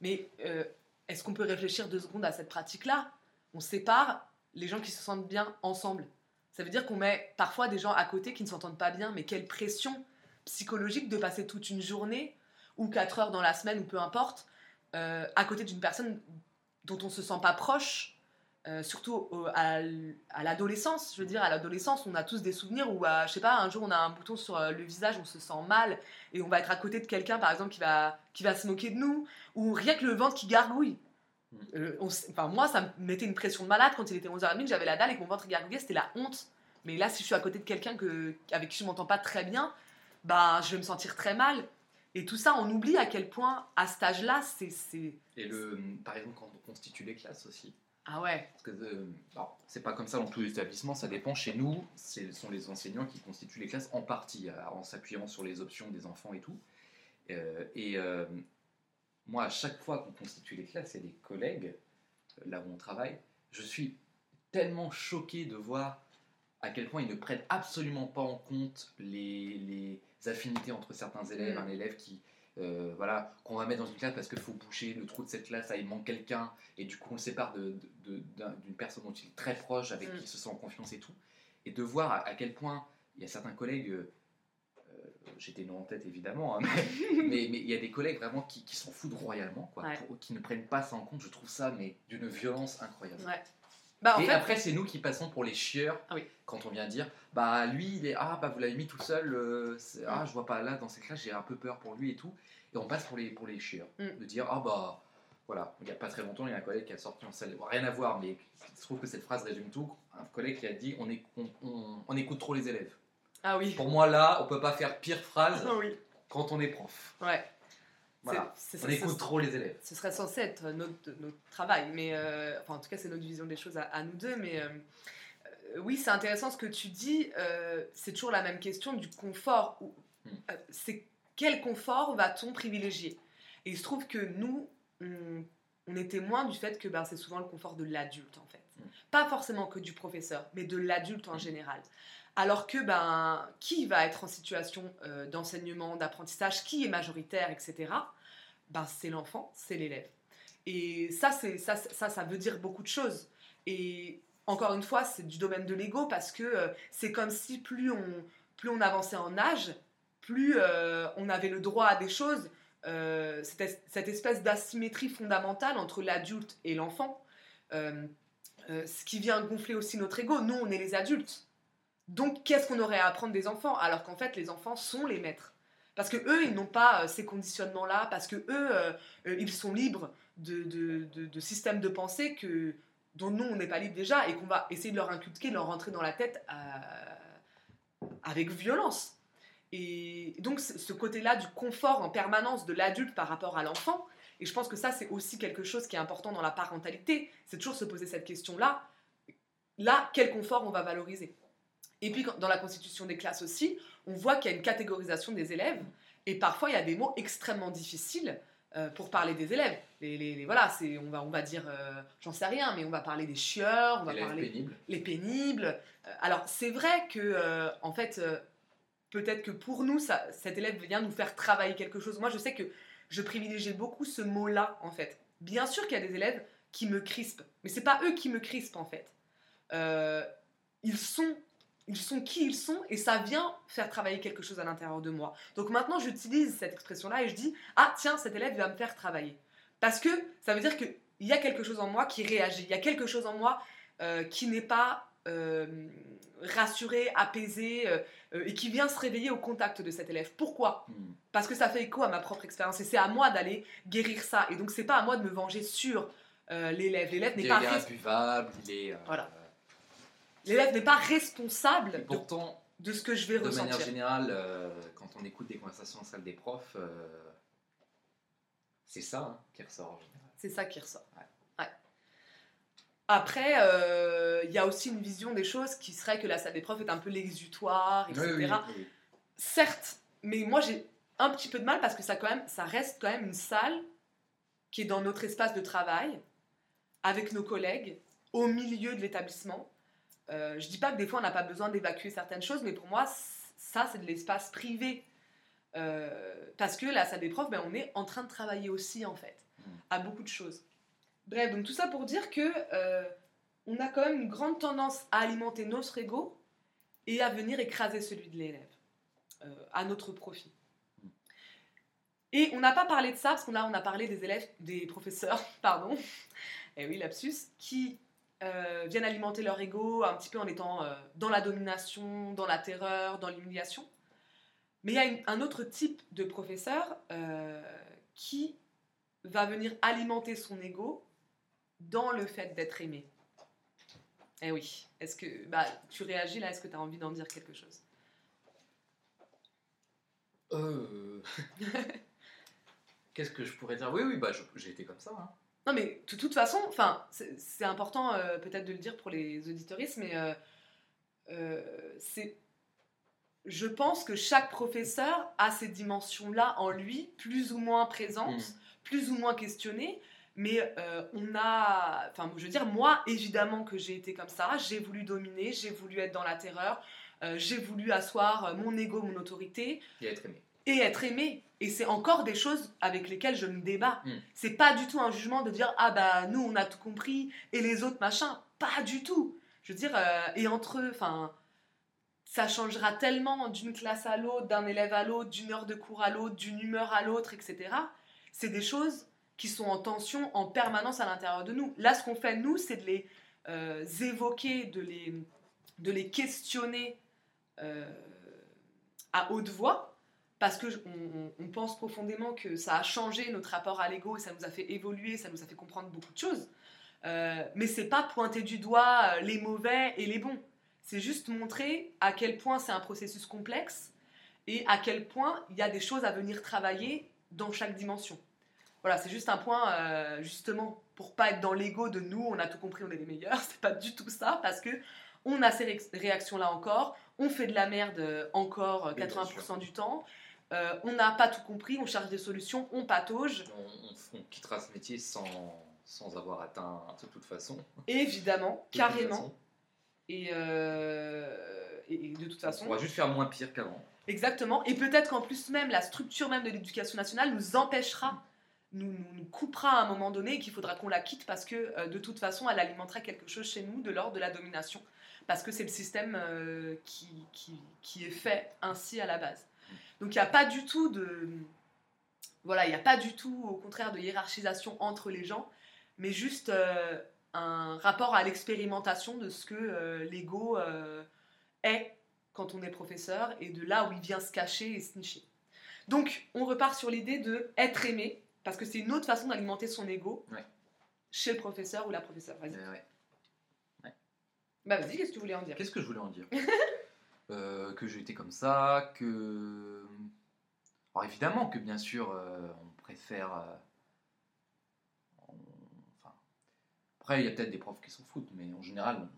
Mais euh, est-ce qu'on peut réfléchir deux secondes à cette pratique-là? On sépare les gens qui se sentent bien ensemble. Ça veut dire qu'on met parfois des gens à côté qui ne s'entendent pas bien, mais quelle pression psychologique de passer toute une journée ou quatre heures dans la semaine ou peu importe euh, à côté d'une personne dont on se sent pas proche, euh, surtout au- à, l- à l'adolescence. Je veux dire, à l'adolescence, on a tous des souvenirs où, à, je sais pas, un jour on a un bouton sur euh, le visage, on se sent mal et on va être à côté de quelqu'un, par exemple, qui va, qui va se moquer de nous, ou rien que le ventre qui gargouille. Euh, on s- enfin, moi, ça me mettait une pression de malade quand il était 11h30, que j'avais la dalle et que mon ventre gargouillait, c'était la honte. Mais là, si je suis à côté de quelqu'un que, avec qui je m'entends pas très bien, bah, je vais me sentir très mal. Et tout ça, on oublie à quel point, à cet âge-là, c'est. c'est- Et le, par exemple, quand on constitue les classes aussi. Ah ouais, Parce que euh, c'est pas comme ça dans tous les établissements, ça dépend. Chez nous, ce sont les enseignants qui constituent les classes en partie, euh, en s'appuyant sur les options des enfants et tout. Euh, et euh, moi, à chaque fois qu'on constitue les classes, il y a des collègues, euh, là où on travaille, je suis tellement choqué de voir à quel point ils ne prennent absolument pas en compte les, les affinités entre certains élèves. Mm. Un élève qui, euh, voilà, qu'on va mettre dans une classe parce qu'il faut boucher le trou de cette classe, ah, il manque quelqu'un, et du coup on le sépare de- de- de- d'un- d'une personne dont il est très proche, avec Mm. qui il se sent en confiance et tout. Et de voir à, à quel point il y a certains collègues, euh, j'étais non en tête évidemment, hein, mais, mais- mais il y a des collègues vraiment qui, qui s'en foutent royalement, quoi, Ouais. pour- qui ne prennent pas ça en compte. Je trouve ça mais d'une violence incroyable. ouais. Bah, en et fait, après, c'est nous qui passons pour les chieurs Ah oui. quand on vient dire Bah, lui, il est Ah, bah, vous l'avez mis tout seul, euh, ah, Mm. je vois pas là dans cette classe, j'ai un peu peur pour lui et tout. Et on passe pour les, pour les chieurs. Mm. De dire Ah, bah, voilà. Il y a pas très longtemps, il y a un collègue qui a sorti en salle, rien à voir, mais je trouve que cette phrase résume tout. Un collègue qui a dit On, éc- on- on- on écoute trop les élèves. Ah oui. Pour moi, là, on peut pas faire pire phrase Ah oui. quand on est prof. Ouais. Voilà. On écoute trop les élèves. ce serait censé être notre, notre travail, mais euh, enfin en tout cas c'est notre vision des choses à, à nous deux, mais euh, oui c'est intéressant ce que tu dis, euh, c'est toujours la même question du confort. Mm. euh, c'est quel confort va-t-on privilégier? Et il se trouve que nous, on, on est témoins du fait que ben, c'est souvent le confort de l'adulte en fait, Mm. pas forcément que du professeur, mais de l'adulte en Mm. général. Alors que ben, qui va être en situation euh, d'enseignement, d'apprentissage, qui est majoritaire, etc ben, c'est l'enfant, c'est l'élève. Et ça, ça, ça, ça veut dire beaucoup de choses. Et encore une fois, c'est du domaine de l'ego parce que euh, c'est comme si plus on, plus on avançait en âge, plus euh, on avait le droit à des choses. Cette, cette espèce d'asymétrie fondamentale entre l'adulte et l'enfant, ce qui vient gonfler aussi notre ego. Nous, on est les adultes. Donc, qu'est-ce qu'on aurait à apprendre des enfants Alors qu'en fait, les enfants sont les maîtres? Parce que eux, ils n'ont pas euh, ces conditionnements-là, parce que eux, euh, euh, ils sont libres de, systèmes de pensée que, dont nous, on n'est pas libre déjà, et qu'on va essayer de leur inculquer, de leur rentrer dans la tête avec violence. Et donc, ce côté-là du confort en permanence de l'adulte par rapport à l'enfant, et je pense que ça, c'est aussi quelque chose qui est important dans la parentalité, c'est toujours se poser cette question-là. Là, quel confort on va valoriser? Et puis, dans la constitution des classes aussi, on voit qu'il y a une catégorisation des élèves, et parfois, il y a des mots extrêmement difficiles euh, pour parler des élèves. Les, les- les- voilà, c'est, on, va, on va dire, euh, j'en sais rien, mais on va parler des chieurs, on va parler pénibles. les pénibles. Euh, Alors, c'est vrai que, en fait, peut-être que pour nous, ça, cet élève vient nous faire travailler quelque chose. Moi, je sais que je privilégie beaucoup ce mot-là, en fait. Bien sûr qu'il y a des élèves qui me crispent, mais c'est pas eux qui me crispent, en fait. Ils sont ils sont qui ils sont et ça vient faire travailler quelque chose à l'intérieur de moi. Donc maintenant j'utilise cette expression-là et je dis ah tiens cet élève il va me faire travailler parce que ça veut dire qu'il y a quelque chose en moi qui réagit, il y a quelque chose en moi euh, qui n'est pas euh, rassuré, apaisé euh, et qui vient se réveiller au contact de cet élève. Pourquoi? Hmm. Parce que ça fait écho à ma propre expérience et c'est à moi d'aller guérir ça. Et donc c'est pas à moi de me venger sur l'élève. L'élève n'est Il pas est res- imbuvable, il est. Voilà. L'élève n'est pas responsable Et de, pourtant, de ce que je vais de manière ressentir. générale, euh, quand on écoute des conversations en salle des profs, euh, c'est ça hein, qui ressort en général. C'est ça qui ressort. Ouais. Ouais. Après, euh, il y a aussi une vision des choses qui serait que la salle des profs est un peu l'exutoire, etc. Oui, oui, oui. Certes, mais moi j'ai un petit peu de mal parce que ça, quand même, ça reste quand même une salle qui est dans notre espace de travail, avec nos collègues, au milieu de l'établissement. Euh, je dis pas que des fois on n'a pas besoin d'évacuer certaines choses, mais pour moi, ça c'est de l'espace privé. Euh, parce que la salle des profs, ben, on est en train de travailler aussi en fait, Mm. à beaucoup de choses. Bref, donc tout ça pour dire que euh, on a quand même une grande tendance à alimenter notre ego et à venir écraser celui de l'élève euh, à notre profit. Et on n'a pas parlé de ça parce qu'on a, on a parlé des élèves, des professeurs, pardon, et oui, lapsus, qui euh, viennent alimenter leur ego un petit peu en étant euh, dans la domination, dans la terreur, dans l'humiliation. Mais il y a une- un autre type de professeur euh, qui va venir alimenter son ego dans le fait d'être aimé. Eh oui. Est-ce que bah, tu réagis là Est-ce que tu as envie d'en dire quelque chose? Qu'est-ce que je pourrais dire? Oui, oui, bah, j'ai été comme ça. hein. Non, mais de toute façon, enfin, c'est important euh, peut-être de le dire pour les auditoristes, mais euh, euh, c'est. Je pense que chaque professeur a ces dimensions-là en lui, plus ou moins présentes, Mm. plus ou moins questionnées. Mais on a. Enfin, je veux dire, moi, évidemment que j'ai été comme ça. J'ai voulu dominer, j'ai voulu être dans la terreur, j'ai voulu asseoir mon ego, mon autorité Et être aimé. Et être aimé. Et c'est encore des choses avec lesquelles je me débat. Mm. C'est pas du tout un jugement de dire ah bah nous on a tout compris et les autres machin. Pas du tout. Je veux dire euh, et entre eux, enfin ça changera tellement d'une classe à l'autre, d'un élève à l'autre, d'une heure de cours à l'autre, d'une humeur à l'autre, etc. C'est des choses qui sont en tension en permanence à l'intérieur de nous. Là, ce qu'on fait nous, c'est de les euh, évoquer, de les, de les questionner euh, à haute voix parce que je- on, pense profondément que ça a changé notre rapport à l'ego et ça nous a fait évoluer, ça nous a fait comprendre beaucoup de choses. Euh, mais c'est pas pointer du doigt euh, les mauvais et les bons. C'est juste montrer à quel point c'est un processus complexe et à quel point il y a des choses à venir travailler dans chaque dimension. Voilà, c'est juste un point euh, justement pour pas être dans l'ego de nous, on a tout compris, on est les meilleurs. C'est pas du tout ça parce que on a ces ré- réactions-là encore, on fait de la merde euh, encore euh, Oui, bien 80% sûr. du temps. Euh, on n'a pas tout compris, on cherche des solutions, on patauge. On, on- on quittera ce métier sans, sans avoir atteint de toute façon. Évidemment, De carrément. façon. Et, euh, et- de toute façon, On va juste faire moins pire qu'avant. exactement. Et peut-être qu'en plus même, la structure même de l'éducation nationale nous empêchera, nous, nous, nous coupera à un moment donné et qu'il faudra qu'on la quitte parce que euh, de toute façon, elle alimenterait quelque chose chez nous de l'ordre de la domination. Parce que c'est le système qui, qui, qui est fait ainsi à la base. Donc il n'y a pas du tout de... Voilà, il n'y a pas du tout, au contraire, de hiérarchisation entre les gens, mais juste euh, un rapport à l'expérimentation de ce que euh, l'ego euh, est quand on est professeur et de là où il vient se cacher et se nicher. Donc, on repart sur l'idée de être aimé, parce que c'est une autre façon d'alimenter son ego Ouais. chez le professeur ou la professeure. Vas-y. Ouais. Bah, vas-y, qu'est-ce que tu voulais en dire? Qu'est-ce que je voulais en dire? Euh, Que été comme ça, que. Alors évidemment que bien sûr, euh, on préfère. euh, Enfin, après, il y a peut-être des profs qui s'en foutent, mais en général, on,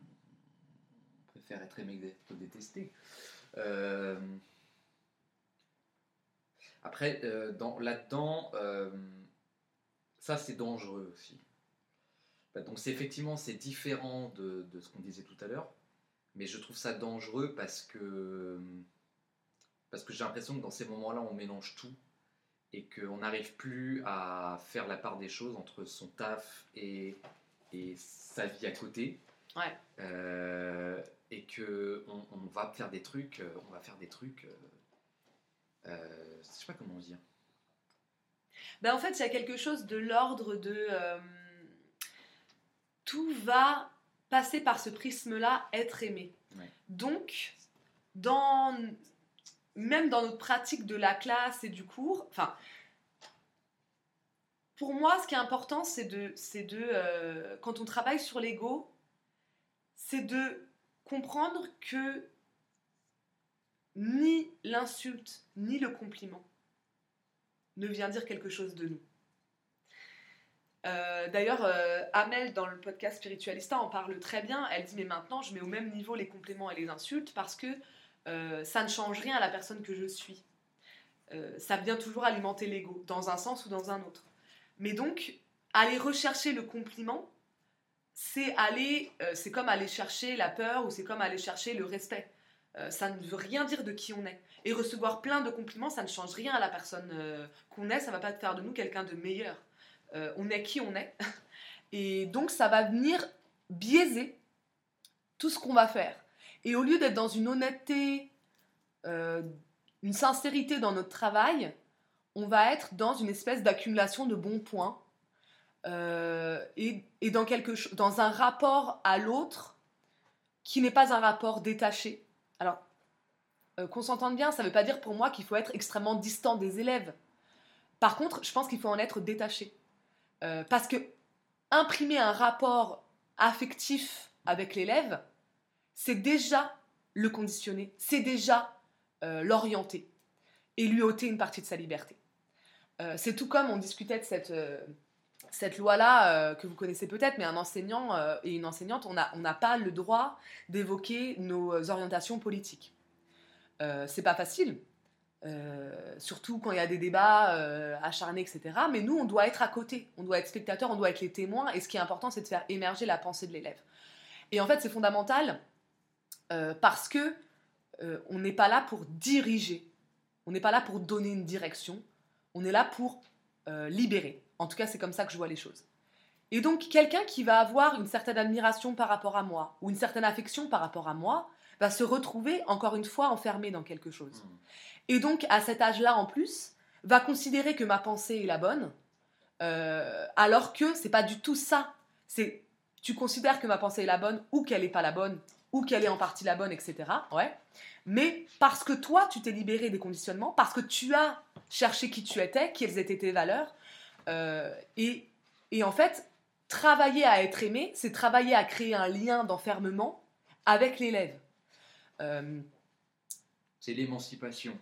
préfère être aimé que détesté. Après, dans- là-dedans, ça c'est dangereux aussi. Bah, Donc c'est effectivement c'est différent de ce qu'on disait tout à l'heure, mais je trouve ça dangereux parce que parce que j'ai l'impression que dans ces moments-là on mélange tout et qu'on n'arrive plus à faire la part des choses entre son taf et, et sa vie à côté. Ouais. Euh, et que on, on va faire des trucs, euh, on va faire des trucs. euh, euh, je sais pas comment dire. Ben, en fait, il y a quelque chose de l'ordre de euh, tout va passer par ce prisme-là, être aimé. Ouais. Donc, dans, même dans notre pratique de la classe et du cours, enfin, pour moi, ce qui est important, c'est de, c'est de euh, quand on travaille sur l'ego, c'est de comprendre que ni l'insulte ni le compliment ne vient dire quelque chose de nous. Euh, D'ailleurs, euh, Amel, dans le podcast Spiritualista, en parle très bien. Elle dit, mais maintenant, je mets au même niveau les compliments et les insultes parce que euh, ça ne change rien à la personne que je suis. Ça vient toujours alimenter l'ego, dans un sens ou dans un autre. Mais donc, aller rechercher le compliment, c'est aller, c'est comme aller chercher la peur ou c'est comme aller chercher le respect. Ça ne veut rien dire de qui on est. Et recevoir plein de compliments, ça ne change rien à la personne qu'on est, ça va pas faire de nous quelqu'un de meilleur. Euh, on est qui on est. Et donc ça va venir biaiser tout ce qu'on va faire. Et au lieu d'être dans une honnêteté, euh, une sincérité dans notre travail, on va être dans une espèce d'accumulation de bons points euh, et, dans, quelque dans un rapport à l'autre qui n'est pas un rapport détaché. Alors, qu'on s'entende bien, ça ne veut pas dire pour moi qu'il faut être extrêmement distant des élèves. Par contre, je pense qu'il faut en être détaché. Euh, parce que imprimer un rapport affectif avec l'élève, c'est déjà le conditionner, c'est déjà euh, l'orienter et lui ôter une partie de sa liberté. Euh, c'est tout comme on discutait de cette, cette loi-là que vous connaissez peut-être, mais un enseignant et une enseignante, on n'a on pas le droit d'évoquer nos orientations politiques. C'est pas facile, euh, surtout quand il y a des débats euh, acharnés, etc. Mais nous, on doit être à côté, on doit être spectateur, on doit être les témoins, et ce qui est important, c'est de faire émerger la pensée de l'élève. Et en fait, c'est fondamental euh, parce que on n'est pas là pour diriger, on n'est pas là pour donner une direction, on est là pour libérer. En tout cas, c'est comme ça que je vois les choses. Et donc, quelqu'un qui va avoir une certaine admiration par rapport à moi, ou une certaine affection par rapport à moi, va se retrouver, encore une fois, enfermé dans quelque chose. Mm. Et donc, à cet âge-là, en plus, va considérer que ma pensée est la bonne, euh, alors que c'est pas du tout ça. C'est tu considères que ma pensée est la bonne, ou qu'elle n'est pas la bonne, ou qu'elle est en partie la bonne, etc. Ouais. Mais parce que toi, tu t'es libéré des conditionnements, parce que tu as cherché qui tu étais, quelles étaient tes valeurs, euh, et, et en fait, travailler à être aimé, c'est travailler à créer un lien d'enfermement avec l'élève. Euh, C'est l'émancipation.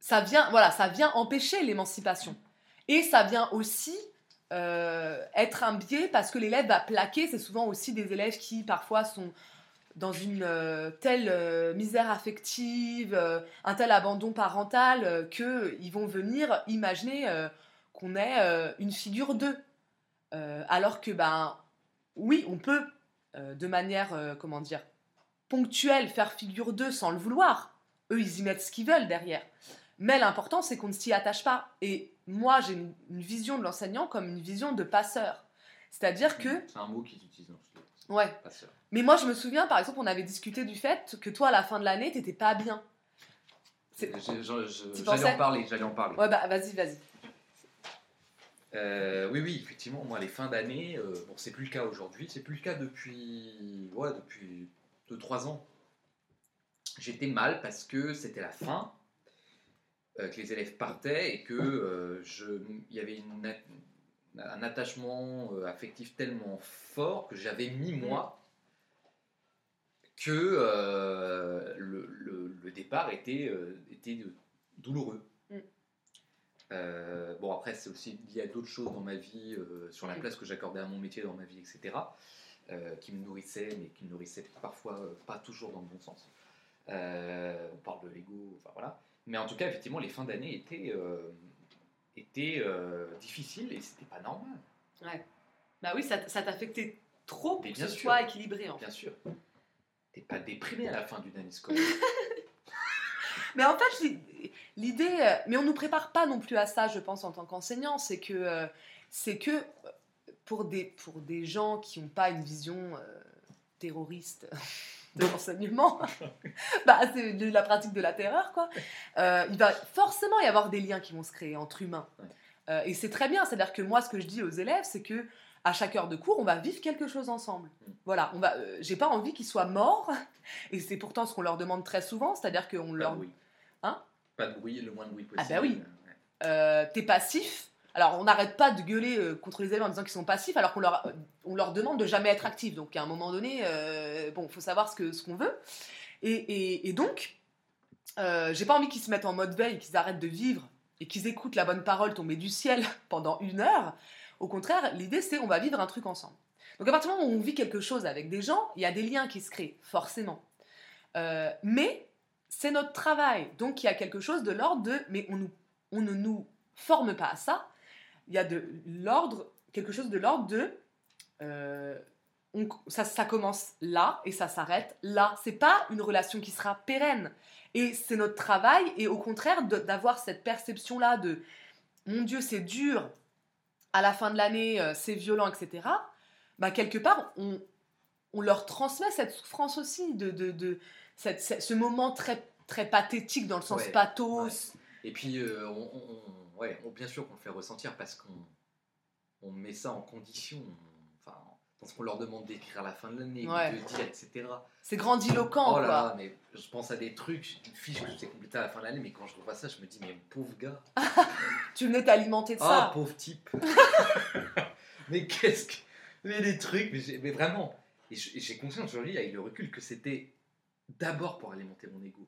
ça vient, voilà, ça vient empêcher l'émancipation. Et ça vient aussi euh, être un biais parce que l'élève va plaquer. C'est souvent aussi des élèves qui parfois sont dans une euh, telle euh, misère affective, euh, un tel abandon parental euh, que ils vont venir imaginer qu'on est une figure d'eux. Alors que ben oui, on peut de manière comment dire ponctuelle faire figure d'eux sans le vouloir. Eux, ils y mettent ce qu'ils veulent derrière. Mais l'important, c'est qu'on ne s'y attache pas. Et moi, j'ai une, une vision de l'enseignant comme une vision de passeur. C'est-à-dire que, C'est un mot qu'ils utilisent dans ce ouais. passeur. Mais moi, je me souviens, par exemple, on avait discuté du fait que toi, à la fin de l'année, t'étais pas bien. Tu J'allais en parler, j'allais en parler. Ouais, bah, vas-y, vas-y. Euh, oui, oui, effectivement, moi, les fins d'année, euh, bon, c'est plus le cas aujourd'hui, c'est plus le cas depuis, ouais, depuis 2-3 ans. J'étais mal parce que c'était la fin, euh, que les élèves partaient et que euh, je, il y avait une un attachement euh, affectif tellement fort que j'avais mis moi que euh, le, le- le départ était, était de- douloureux. Mm. Euh, bon, après, c'est aussi lié à d'autres choses dans ma vie, sur la Mm. place que j'accordais à mon métier dans ma vie, etc., euh, qui me nourrissaient, mais qui me nourrissaient parfois euh, pas toujours dans le bon sens. Euh, on parle de l'ego, enfin voilà. Mais en tout cas, effectivement, les fins d'année étaient, étaient difficiles et c'était pas normal, Bah oui, ça, ça t'affectait trop pour que bien ce sûr. soit équilibré, en fait. bien sûr. T'es pas déprimé à la fin d'une année scolaire. Mais en fait, l'i- l'idée, mais on nous prépare pas non plus à ça, je pense, en tant qu'enseignant, c'est que, c'est que pour des, pour des gens qui n'ont pas une vision euh, terroriste de l'enseignement, bah, c'est de la pratique de la terreur, quoi. euh, il va forcément y avoir des liens qui vont se créer entre humains. Euh, et c'est très bien, c'est-à-dire que moi, ce que je dis aux élèves, c'est que à chaque heure de cours, on va vivre quelque chose ensemble. Mm. Voilà, on va. euh, J'ai pas envie qu'ils soient morts, et c'est pourtant ce qu'on leur demande très souvent, c'est-à-dire qu'on Pas leur de bruit. Hein? Pas de bruit, le moins de bruit Ah possible. bah oui. T'es passif. Alors, on n'arrête pas de gueuler euh, contre les élèves en disant qu'ils sont passifs, alors qu'on leur, euh, on leur demande de jamais être actifs. Donc, à un moment donné, euh, bon, faut savoir ce que ce qu'on veut. Et, et- et donc, euh, j'ai pas envie qu'ils se mettent en mode veille, qu'ils arrêtent de vivre et qu'ils écoutent la bonne parole tomber du ciel pendant une heure. Au contraire, l'idée c'est on va vivre un truc ensemble. Donc, à partir du moment où on vit quelque chose avec des gens, il y a des liens qui se créent, forcément. Euh, mais c'est notre travail. Donc, il y a quelque chose de l'ordre de. Mais on, nous, on ne nous forme pas à ça. Il y a de l'ordre, quelque chose de l'ordre de. euh, on- ça, ça commence là et ça s'arrête là. C'est pas une relation qui sera pérenne. Et c'est notre travail, et au contraire, d'avoir cette perception-là de mon Dieu, c'est dur, à la fin de l'année, euh, c'est violent, etc. Bah, quelque part, on, on leur transmet cette souffrance aussi, de, de, de cette- ce moment très, très pathétique dans le sens Ouais, pathos. Et puis, euh, on, on- on- ouais, on- bien sûr qu'on le fait ressentir parce qu'on on met ça en condition. Enfin, parce qu'on leur demande d'écrire à la fin de l'année, Ouais. de dire, etc. C'est grandiloquent, Oh là quoi. là, mais je pense à des trucs, une fiche que j'ai complétée à la fin de l'année, mais quand je revois ça, je me dis, mais pauvre gars. Tu venais t'alimenter de Ah, ça. pauvre type. mais qu'est-ce que. Mais des trucs, mais, vraiment. Et j'ai conscience aujourd'hui, avec le recul, que c'était d'abord pour alimenter mon ego.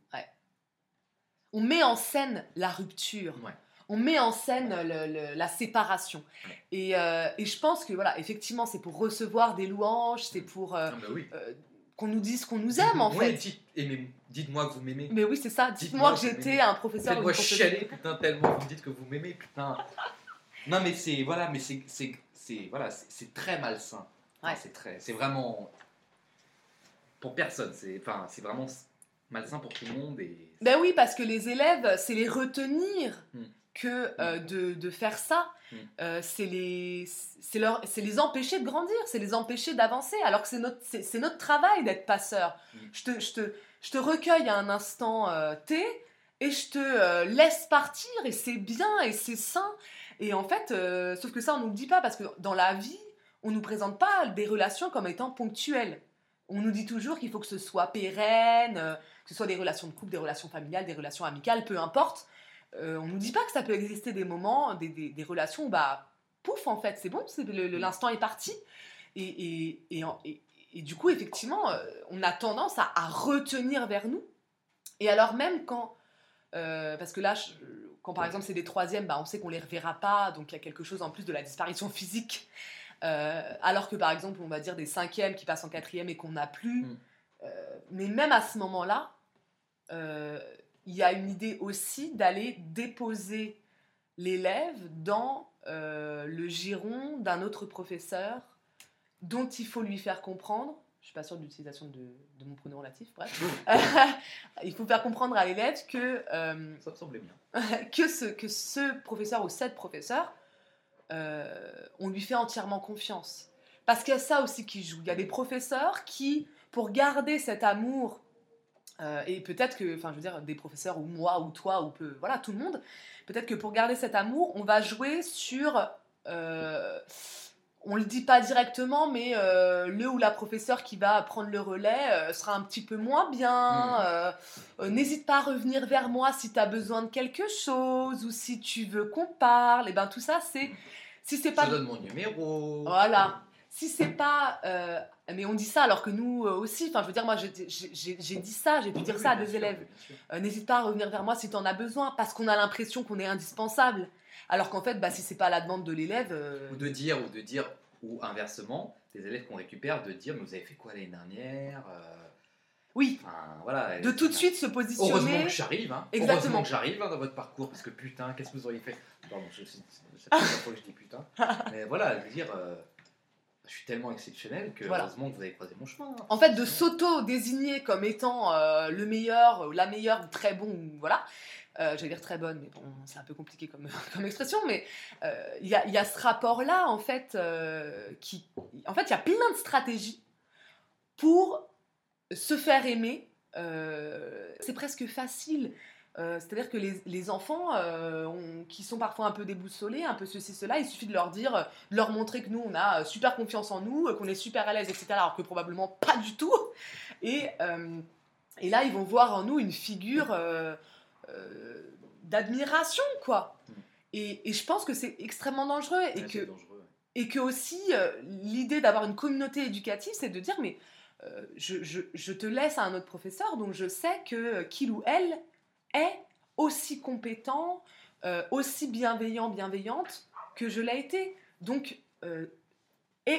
On met en scène la rupture. Ouais. On met en scène le- le- la séparation. Et, euh, et je pense que, voilà, effectivement, c'est pour recevoir des louanges, c'est pour euh, Ah bah oui. euh, qu'on nous dise qu'on nous aime, en Ouais, fait. Dites-moi que vous m'aimez. Mais oui, c'est ça. Dites-moi que j'étais un professeur Faites-moi chialer, putain, tellement vous me dites que vous m'aimez, putain. Non, mais c'est voilà, mais c'est c'est c'est voilà, c'est c'est très malsain. Enfin, Ouais. C'est très, c'est vraiment pour personne. C'est enfin, c'est vraiment malsain pour tout le monde et. Ben oui, parce que les élèves, c'est les retenir Mm. Que euh, de, de faire ça. Mm. Euh, c'est les, leur, les empêcher de grandir, c'est les empêcher d'avancer, alors que c'est notre, c'est, notre travail d'être passeur. Mm. Je, te, je, te, je te recueille à un instant euh, T et je te laisse partir et c'est bien et c'est sain. Et en fait, sauf que ça, on nous le dit pas parce que dans la vie, on nous présente pas des relations comme étant ponctuelles. On nous dit toujours qu'il faut que ce soit pérenne, que ce soit des relations de couple, des relations familiales, des relations amicales, peu importe. Euh, on nous dit pas que ça peut exister des moments, des, des- des relations bah, pouf, en fait, c'est bon, c'est- le- l'instant est parti. Et, et, et, et- du coup, effectivement, euh, on a tendance à, à retenir vers nous. Et alors même quand... euh, parce que là, je- quand par exemple c'est des troisièmes, bah, on sait qu'on les reverra pas, donc il y a quelque chose en plus de la disparition physique. Euh, alors que par exemple, on va dire des cinquièmes qui passent en quatrième et qu'on n'a plus. Mm. Euh, mais même à ce moment-là, il y a une idée aussi d'aller déposer l'élève dans euh, le giron d'un autre professeur dont il faut lui faire comprendre, je suis pas sûre de l'utilisation de, de mon pronom relatif, bref, il faut faire comprendre à l'élève que, euh, Ça me semblait bien. que, ce, que ce professeur ou cette professeur, euh, on lui fait entièrement confiance. Parce qu'il y a ça aussi qui joue. Il y a des professeurs qui, pour garder cet amour, euh, et peut-être que, enfin, je veux dire, des professeurs, ou moi, ou toi, ou peu, voilà, tout le monde, peut-être que pour garder cet amour, on va jouer sur. euh, on le dit pas directement, mais euh, le ou la professeure qui va prendre le relais euh, sera un petit peu moins bien. Euh, N'hésite pas à revenir vers moi si tu as besoin de quelque chose ou si tu veux qu'on parle. Et ben tout ça, c'est si c'est Je pas donne mon numéro. voilà. Si c'est pas. Mais on dit ça alors que nous euh, aussi. Enfin, je veux dire, moi, j'ai- dit ça, j'ai pu dire ça à des élèves. Euh, N'hésite pas à revenir vers moi si tu en as besoin, parce qu'on a l'impression qu'on est indispensable. Alors qu'en fait, bah, si c'est pas la demande de l'élève. euh, Ou de dire, ou de dire, ou inversement, des élèves qu'on récupère, de dire, mais vous avez fait quoi l'année dernière euh, Oui, Enfin, voilà. de tout de suite se Heureusement positionner. que j'arrive, hein. Exactement. Heureusement que j'arrive hein, dans votre parcours, parce que putain, qu'est-ce que vous auriez fait? Pardon, je, c'est c'est la première fois que je dis putain. Mais voilà, je veux dire, euh, je suis tellement exceptionnel que Voilà. heureusement que vous avez croisé mon chemin. hein. En fait, de s'auto-désigner comme étant euh, le meilleur, ou la meilleure, ou très bon, ou voilà. Euh, J'allais dire très bonne, mais bon, c'est un peu compliqué comme, comme expression, mais euh, il y, a, y a ce rapport-là, en fait, qui... En fait, il y a plein de stratégies pour se faire aimer. C'est presque facile. Euh, C'est-à-dire que les, les enfants euh, qui sont parfois un peu déboussolés, un peu ceci, cela, il suffit de leur dire, euh, de leur montrer que nous, on a super confiance en nous, qu'on est super à l'aise, etc. Alors que probablement pas du tout. Et, euh, et là, ils vont voir en nous une figure d'admiration, quoi. Et, et je pense que c'est extrêmement dangereux et Ouais, que dangereux. et que aussi, l'idée d'avoir une communauté éducative, c'est de dire, mais je, je- je te laisse à un autre professeur, donc je sais que qu'il ou elle est aussi compétent, euh, aussi bienveillant, bienveillante que je l'ai été. Donc, euh,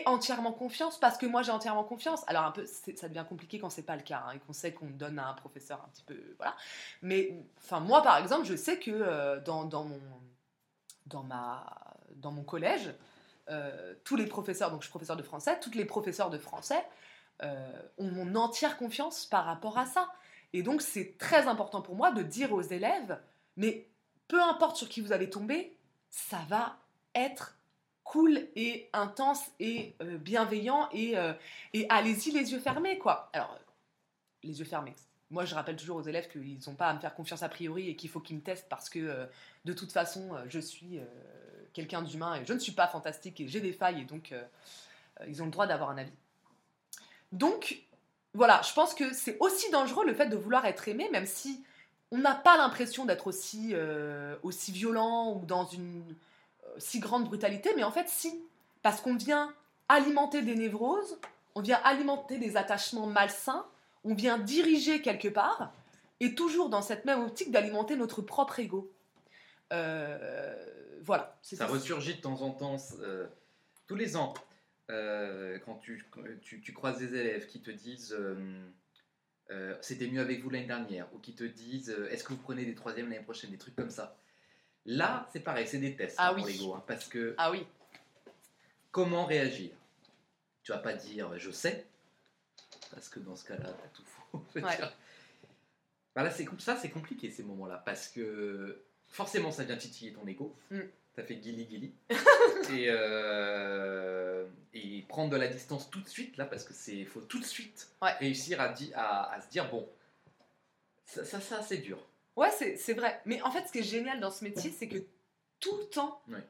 entièrement confiance, parce que moi j'ai entièrement confiance. Alors, un peu, ça devient compliqué quand c'est pas le cas, hein, et qu'on sait qu'on donne à un professeur un petit peu. Voilà. Mais, enfin, moi par exemple, je sais que euh, dans, dans, mon, dans, ma, dans mon collège, euh, tous les professeurs, donc je suis professeur de français, toutes les professeurs de français ont mon entière confiance par rapport à ça. Et donc c'est très important pour moi de dire aux élèves, mais peu importe sur qui vous allez tomber, ça va être cool et intense et euh, bienveillant et, euh, et allez-y les yeux fermés quoi. Alors les yeux fermés. Moi, je rappelle toujours aux élèves qu'ils n'ont pas à me faire confiance a priori et qu'il faut qu'ils me testent parce que euh, de toute façon, je suis quelqu'un d'humain et je ne suis pas fantastique et j'ai des failles et donc ils ont le droit d'avoir un avis. Donc, voilà, je pense que c'est aussi dangereux le fait de vouloir être aimé, même si on n'a pas l'impression d'être aussi, euh, aussi violent ou dans une euh, si grande brutalité, mais en fait, si. Parce qu'on vient alimenter des névroses, on vient alimenter des attachements malsains, on vient diriger quelque part, et toujours dans cette même optique d'alimenter notre propre ego. Euh, voilà. c'est Ça ressurgit de temps en temps, euh, tous les ans, euh, quand tu, tu, tu croises des élèves qui te disent euh, euh, c'était mieux avec vous l'année dernière, ou qui te disent est-ce que vous prenez des troisièmes l'année prochaine, des trucs comme ça. Là, c'est pareil, c'est des tests Ah hein, pour l'ego, hein, parce que Ah oui. comment réagir? Tu vas pas dire je sais, parce que dans ce cas-là, t'as tout faux. Je veux Ouais. dire. Là, c'est com- ça, c'est compliqué ces moments-là, parce que forcément, ça vient titiller ton ego. Mm. Ça fait guili guili. et, euh, et prendre de la distance tout de suite, là, parce que c'est faut tout de suite Ouais. réussir à, di- à, à se dire bon, ça, ça, ça, c'est dur. Ouais, c'est vrai. Mais en fait, ce qui est génial dans ce métier, c'est que tout le temps, Ouais.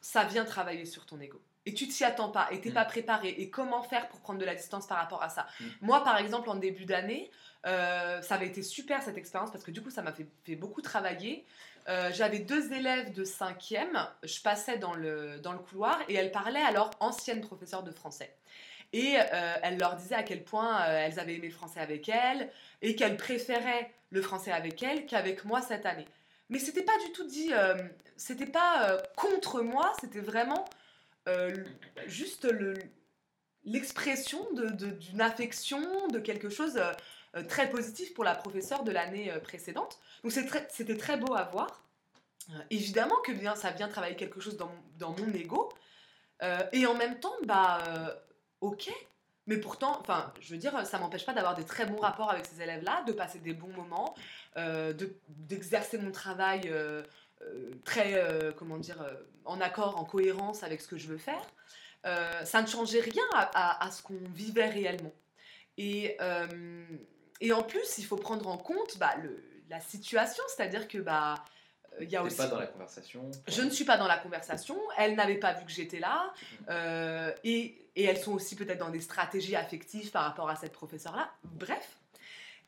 ça vient travailler sur ton ego. Et tu t'y attends pas, et t'es Mm. pas préparé. Et comment faire pour prendre de la distance par rapport à ça? Mm. Moi, par exemple, en début d'année, euh, ça avait été super cette expérience parce que du coup, ça m'a fait, fait beaucoup travailler. Euh, J'avais deux élèves de cinquième. Je passais dans le, dans le couloir et elles parlaient à leur ancienne professeure de français. Et euh, elle leur disait à quel point euh, elles avaient aimé le français avec elle et qu'elles préféraient le français avec elle qu'avec moi cette année. Mais c'était pas du tout dit, euh, c'était pas contre moi, c'était vraiment juste le- l'expression d'une affection, de quelque chose très positif pour la professeure de l'année euh, précédente. Donc c'était très beau à voir. Euh, évidemment que bien, ça vient travailler quelque chose dans, mon- ego. Euh, et en même temps, bah, euh, ok. Mais pourtant, enfin, je veux dire, ça m'empêche pas d'avoir des très bons rapports avec ces élèves-là, de passer des bons moments, euh, de- d'exercer mon travail euh, euh, très, euh, comment dire, euh, en accord, en cohérence avec ce que je veux faire. Euh, ça ne changeait rien à, à- ce qu'on vivait réellement. Et, euh, et en plus, il faut prendre en compte bah, le- la situation, c'est-à-dire que bah, il y a aussi pas dans la conversation. je ne suis pas dans la conversation, elles n'avaient pas vu que j'étais là, euh, et, et elles sont aussi peut-être dans des stratégies affectives par rapport à cette professeure-là. Bref.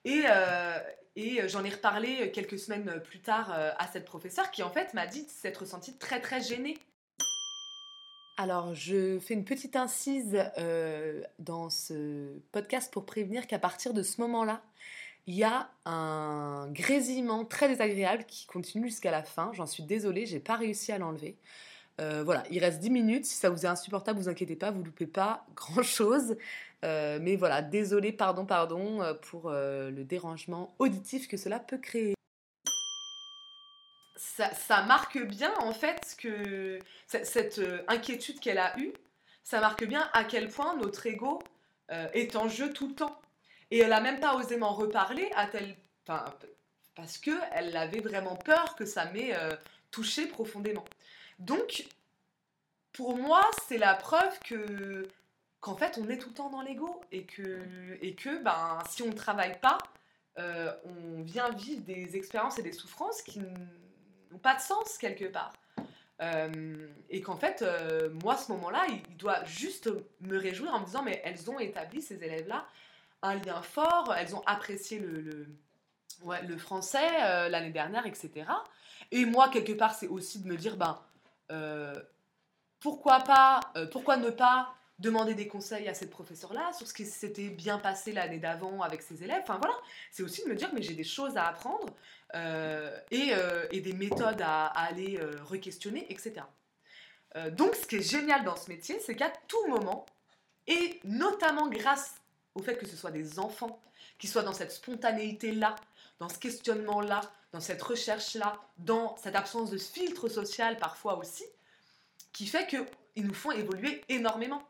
Et, euh, et j'en ai reparlé quelques semaines plus tard euh, à cette professeure qui en fait m'a dit s'être sentie très très gênée. Alors je fais une petite incise euh, dans ce podcast pour prévenir qu'à partir de ce moment-là, il y a un grésillement très désagréable qui continue jusqu'à la fin. J'en suis désolée, j'ai pas réussi à l'enlever. Euh, voilà, il reste 10 minutes. Si ça vous est insupportable, vous inquiétez pas, vous loupez pas grand chose. mais voilà, désolée, pardon, pardon euh, pour euh, le dérangement auditif que cela peut créer. Ça, marque bien en fait que cette euh, inquiétude qu'elle a eue, ça marque bien à quel point notre ego euh, est en jeu tout le temps. Et elle a même pas osé m'en reparler à tel, parce que elle avait vraiment peur que ça m'ait euh, touché profondément. Donc, pour moi, c'est la preuve que qu'en fait, on est tout le temps dans l'ego et que et que ben si on ne travaille pas, euh, on vient vivre des expériences et des souffrances qui pas de sens quelque part. Euh, et qu'en fait, euh, moi, ce moment-là, il, doit juste me réjouir en me disant, mais elles ont établi, ces élèves-là, un lien fort, elles ont apprécié le, français euh, l'année dernière, etc. Et moi, quelque part, c'est aussi de me dire, ben, pourquoi pas, pourquoi ne pas demander des conseils à cette professeure-là sur ce qui s'était bien passé l'année d'avant avec ses élèves. Enfin voilà, c'est aussi de me dire, mais j'ai des choses à apprendre euh, et, euh, et des méthodes à, aller euh, re-questionner, etc. Donc, ce qui est génial dans ce métier, c'est qu'à tout moment, et notamment grâce au fait que ce soit des enfants qui soient dans cette spontanéité-là, dans ce questionnement-là, dans cette recherche-là, dans cette absence de filtre social parfois aussi, qui fait qu'ils nous font évoluer énormément.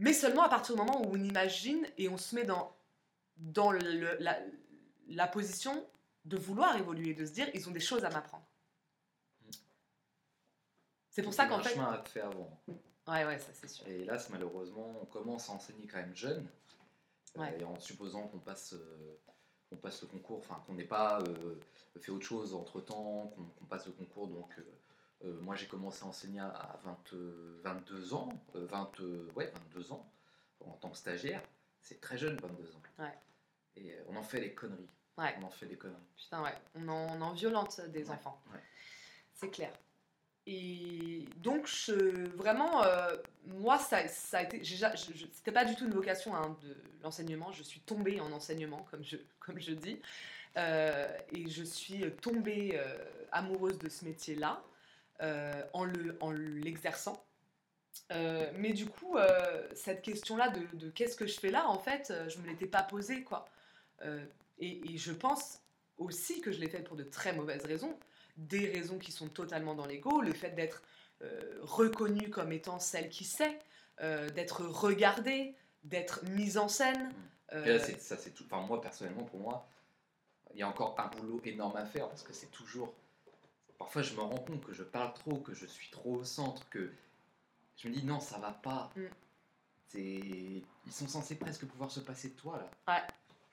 Mais seulement à partir du moment où on imagine et on se met dans, dans le- la, la position de vouloir évoluer, de se dire ils ont des choses à m'apprendre. C'est pour ça qu'en un fait. chemin à faire avant. Ouais, ouais, ça c'est sûr. Et hélas, malheureusement, on commence à enseigner quand même jeune. Euh, et en supposant qu'on passe, euh, passe le concours, enfin qu'on n'ait pas euh, fait autre chose entre temps, qu'on passe le concours. Donc, moi j'ai commencé à enseigner à 20, euh, 22 ans, euh, 20, euh, ouais, 22 ans, en tant que stagiaire. C'est très jeune, 22 ans. Ouais. Et euh, on en fait des conneries. Ouais. On en fait des conneries. Putain, ouais, on en, on en violente des Ouais, enfants. C'est clair. Et donc, je, vraiment, euh, moi, ça, ça a été. C'était pas du tout une vocation hein, de l'enseignement. Je suis tombée en enseignement, comme je, comme je dis. Euh, et je suis tombée euh, amoureuse de ce métier-là en l'exerçant. En mais du coup, cette question-là de, de qu'est-ce que je fais là, en fait, je me l'étais pas posée, quoi. Et, et, je pense aussi que je l'ai fait pour de très mauvaises raisons des raisons qui sont totalement dans l'ego, le fait d'être euh, reconnue comme étant celle qui sait, euh, d'être regardée, d'être mise en scène. Euh, ça, c'est tout. Enfin, moi, personnellement, pour moi, il y a encore un boulot énorme à faire parce que c'est toujours. Parfois, je me rends compte que je parle trop, que je suis trop au centre, que je me dis non, ça va pas. Mm. Ils sont censés presque pouvoir se passer de toi là. Ouais.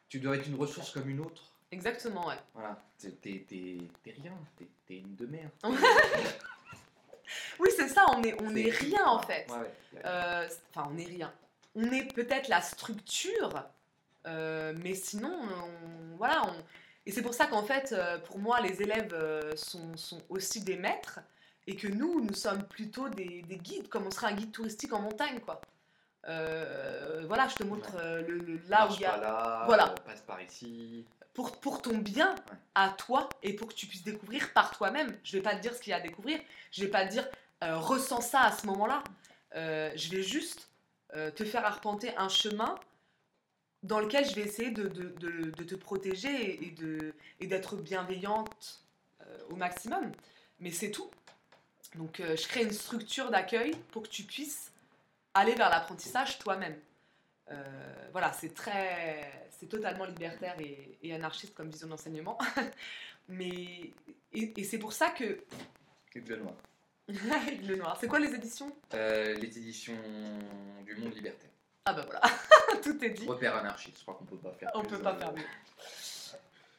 Tu dois être une ressource comme une autre. Exactement, ouais. Voilà, t'es rien, t'es une de merde. oui, c'est ça, on est, on est, rien en fait. Euh, enfin, on est rien. On est peut-être la structure, euh, mais sinon, on, voilà. On... Et c'est pour ça qu'en fait, euh, pour moi, les élèves sont, sont, aussi des maîtres et que nous, nous sommes plutôt des, des, guides, comme on serait un guide touristique en montagne, quoi. voilà, je te montre le, là où il y a. voilà. passe par ici pour, pour ton bien à toi et pour que tu puisses découvrir par toi-même. Je vais pas te dire ce qu'il y a à découvrir, je vais pas te dire euh, ressens ça à ce moment-là. Euh, je vais juste euh, te faire arpenter un chemin dans lequel je vais essayer de, de, de, te protéger et, de, et d'être bienveillante au maximum. Mais c'est tout. Donc je crée une structure d'accueil pour que tu puisses aller vers l'apprentissage toi-même. voilà, c'est très, c'est totalement libertaire et, anarchiste comme vision d'enseignement. Mais et, c'est pour ça que. le Noir. le Noir. C'est quoi les éditions? Euh, Les éditions du Monde Libertaire. Ah bah voilà, tout est dit. Repère anarchiste, je crois qu'on peut pas faire. On peut pas euh, faire mieux.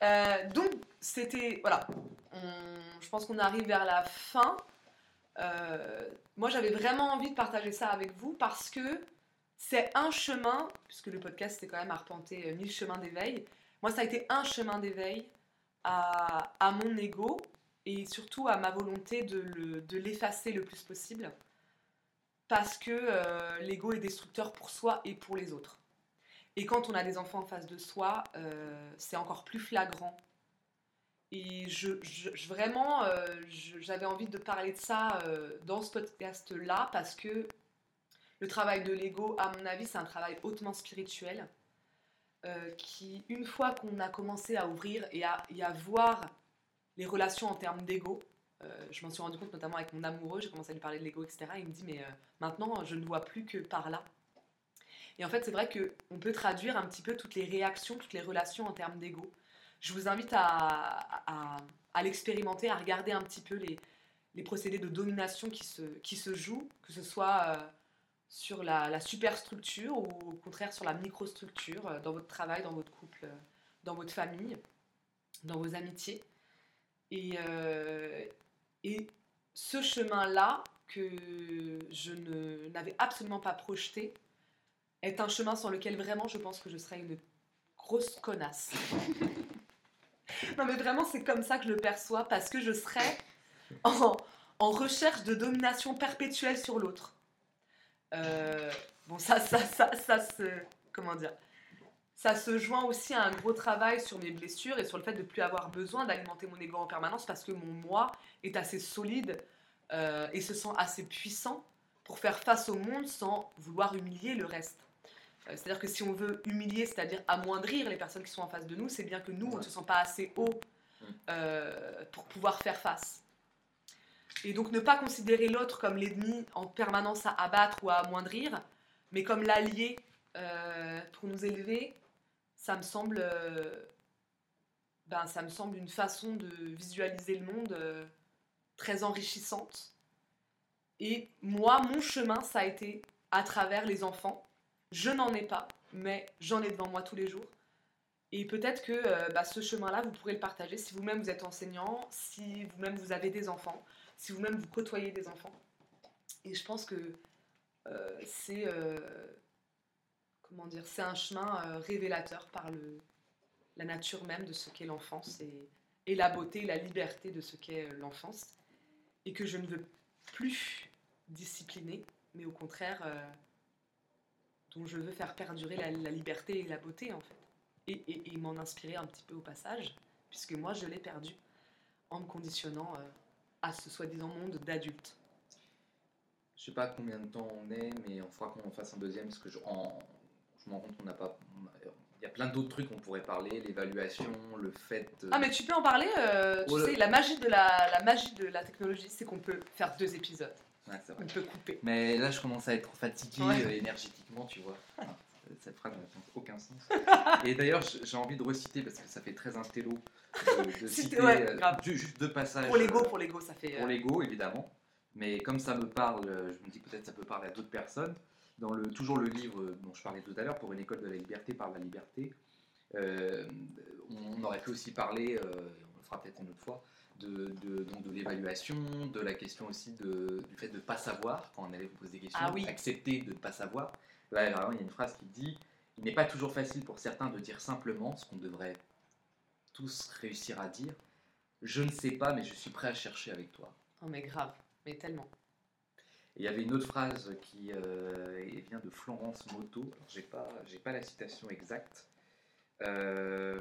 Euh, donc c'était voilà, je pense qu'on arrive vers la fin. moi j'avais vraiment envie de partager ça avec vous parce que c'est un chemin, puisque le podcast c'est quand même arpenter euh, mille chemins d'éveil. Moi, ça a été un chemin d'éveil à, mon ego et surtout à ma volonté de l'effacer le, plus possible. Parce que euh, l'ego est destructeur pour soi et pour les autres. Et quand on a des enfants en face de soi, euh, c'est encore plus flagrant. Et je, vraiment, j'avais envie de parler de ça dans ce podcast-là parce que le travail de l'ego, à mon avis, c'est un travail hautement spirituel euh, qui, une fois qu'on a commencé à ouvrir et à, voir les relations en termes d'ego, euh, je m'en suis rendu compte notamment avec mon amoureux, j'ai commencé à lui parler de l'ego, etc. il me dit, mais euh, maintenant, je ne vois plus que par là. Et en fait, c'est vrai qu'on peut traduire un petit peu toutes les réactions, toutes les relations en termes d'ego. Je vous invite à, l'expérimenter, à regarder un petit peu les, procédés de domination qui se, jouent, que ce soit sur la, superstructure ou au contraire sur la microstructure euh, dans votre travail, dans votre couple, euh, dans votre famille, dans vos amitiés. Et, euh, et ce chemin-là que je n'avais absolument pas projeté est un chemin sur lequel vraiment je pense que je serais une grosse connasse. non mais vraiment c'est comme ça que je le perçois parce que je serais en, en recherche de domination perpétuelle sur l'autre. Euh, bon, ça, ça, ça, ça se. Comment dire ça se joint aussi à un gros travail sur mes blessures et sur le fait de ne plus avoir besoin d'alimenter mon ego en permanence parce que mon moi est assez solide euh, et se sent assez puissant pour faire face au monde sans vouloir humilier le reste. Euh, c'est-à-dire que si on veut humilier, c'est-à-dire amoindrir les personnes qui sont en face de nous, c'est bien que nous, on ne se sent pas assez haut mm. pour pouvoir faire face. Et donc ne pas considérer l'autre comme l'ennemi en permanence à abattre ou à amoindrir, mais comme l'allié euh, pour nous élever, ça me semble, euh, ben, ça me semble une façon de visualiser le monde euh, très enrichissante. Et moi, mon chemin, ça a été à travers les enfants. Je n'en ai pas, mais j'en ai devant moi tous les jours. Et peut-être que bah, ce chemin-là, vous pourrez le partager si vous-même vous êtes enseignant, si vous-même vous avez des enfants si vous-même vous côtoyez des enfants. Et je pense que euh, c'est euh, comment dire, c'est un chemin euh, révélateur par le, la nature même de ce qu'est l'enfance et, la beauté, la liberté de ce qu'est l'enfance. Et que je ne veux plus disciplinée, mais au contraire euh, dont je veux faire perdurer la, liberté et la beauté en fait. Et, m'en inspirer un petit peu au passage, puisque moi je l'ai perdu en me conditionnant euh, à ce soi-disant monde d'adultes. Je sais pas combien de temps on est, mais on fera qu'on en fasse un deuxième parce que je, je me rends compte qu'on n'a pas. Il y a plein d'autres trucs qu'on pourrait parler, l'évaluation, le fait. de- Ah mais tu peux en parler, euh, tu Oh sais, la magie, de la, la magie de la technologie, c'est qu'on peut faire deux épisodes, Ouais, c'est vrai. on peut couper. Mais là, je commence à être fatigué Ouais. euh, énergétiquement, tu vois. Enfin, cette phrase n'a aucun sens. Et d'ailleurs, j'ai envie de reciter parce que ça fait très intello de, de Citer, ouais, euh, grave. juste deux passages. Pour l'ego, pour l'ego, ça fait... pour l'ego, évidemment. Mais comme ça me parle, je me dis que peut-être ça peut parler à d'autres personnes. Dans le, toujours le livre dont je parlais tout à l'heure, Pour une école de la liberté par la liberté, euh, on aurait pu aussi parler, euh, on le fera peut-être une autre fois, de, de, donc de l'évaluation, de la question aussi de, du fait de ne pas savoir quand on allait vous poser des questions, Ah oui. accepter de ne pas savoir. Là, vraiment, il y a une phrase qui dit Il n'est pas toujours facile pour certains de dire simplement ce qu'on devrait tous réussir à dire. Je ne sais pas, mais je suis prêt à chercher avec toi. Oh mais grave, mais tellement. Il y avait une autre phrase qui euh, vient de Florence Moto. Alors, J'ai pas, j'ai pas la citation exacte. Euh,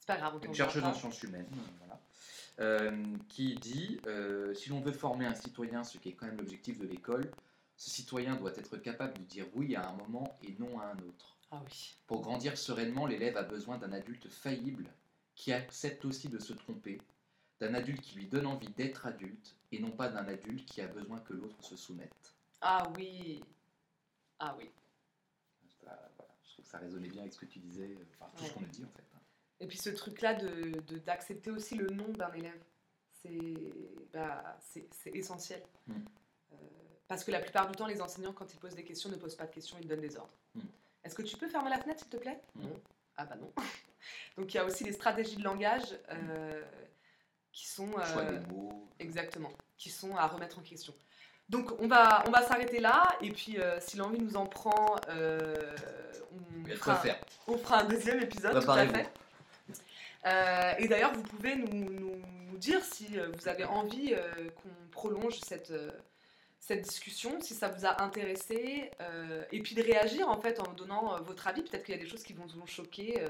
C'est pas grave, une chercheuse en sciences humaines, voilà, euh, qui dit si l'on veut former un citoyen, ce qui est quand même l'objectif de l'école, ce citoyen doit être capable de dire oui à un moment et non à un autre. Ah oui. Pour grandir sereinement, l'élève a besoin d'un adulte faillible qui accepte aussi de se tromper, d'un adulte qui lui donne envie d'être adulte et non pas d'un adulte qui a besoin que l'autre se soumette. Ah oui. Ah oui. Ça, voilà, je trouve que ça résonnait bien avec ce que tu disais, euh, enfin tout ce qu'on a dit en fait. Et puis ce truc-là de de- d'accepter aussi le nom d'un élève, c'est bah, essentiel. Mm. Euh, parce que la plupart du temps, les enseignants, quand ils posent des questions, ne posent pas de questions, ils donnent des ordres. Mm. Est-ce que tu peux fermer la fenêtre, s'il te plaît? Mm. Non. Ah bah non. Donc il y a aussi des stratégies de langage euh, qui sont... Choix euh, des mots. Exactement, qui sont à remettre en question. Donc on va, on va s'arrêter là, et puis euh, si l'envie nous en prend, euh, on, fera, on fera un deuxième épisode, tout à Préparez-vous. fait. Euh, et d'ailleurs, vous pouvez nous, nous- nous dire si euh, vous avez envie euh, qu'on prolonge cette, euh, cette discussion, si ça vous a intéressé, euh, et puis de réagir en fait en donnant euh, votre avis. Peut-être qu'il y a des choses qui vont vous choquer, euh,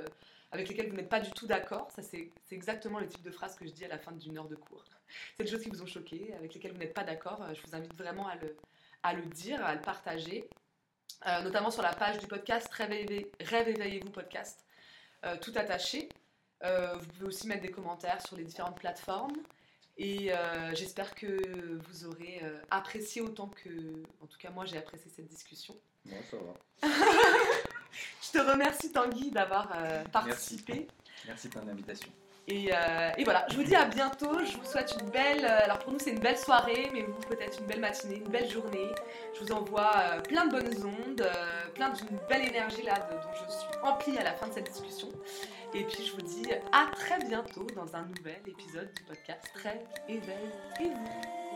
avec lesquelles vous n'êtes pas du tout d'accord. Ça, c'est exactement le type de phrase que je dis à la fin d'une heure de cours. C'est des choses qui vous ont choqué, avec lesquelles vous n'êtes pas d'accord. Euh, Je vous invite vraiment à le, à le dire, à le partager, Euh, notamment sur la page du podcast Rêve, éveillez- Rêve éveillez-vous podcast, euh, tout attaché. Euh, vous pouvez aussi mettre des commentaires sur les différentes plateformes. Et j'espère que vous aurez apprécié autant que, en tout cas moi j'ai apprécié cette discussion. Non, ça va. Je te remercie Tanguy d'avoir euh, participé. Merci pour l'invitation. Et, euh, et voilà, je vous dis à bientôt. Je vous souhaite une belle. euh, Alors pour nous, c'est une belle soirée, mais vous, peut-être une belle matinée, une belle journée. Je vous envoie euh, plein de bonnes ondes, euh, plein d'une belle énergie là de- dont je suis emplie à la fin de cette discussion. Et puis je vous dis à très bientôt dans un nouvel épisode du podcast Très éveil et vous.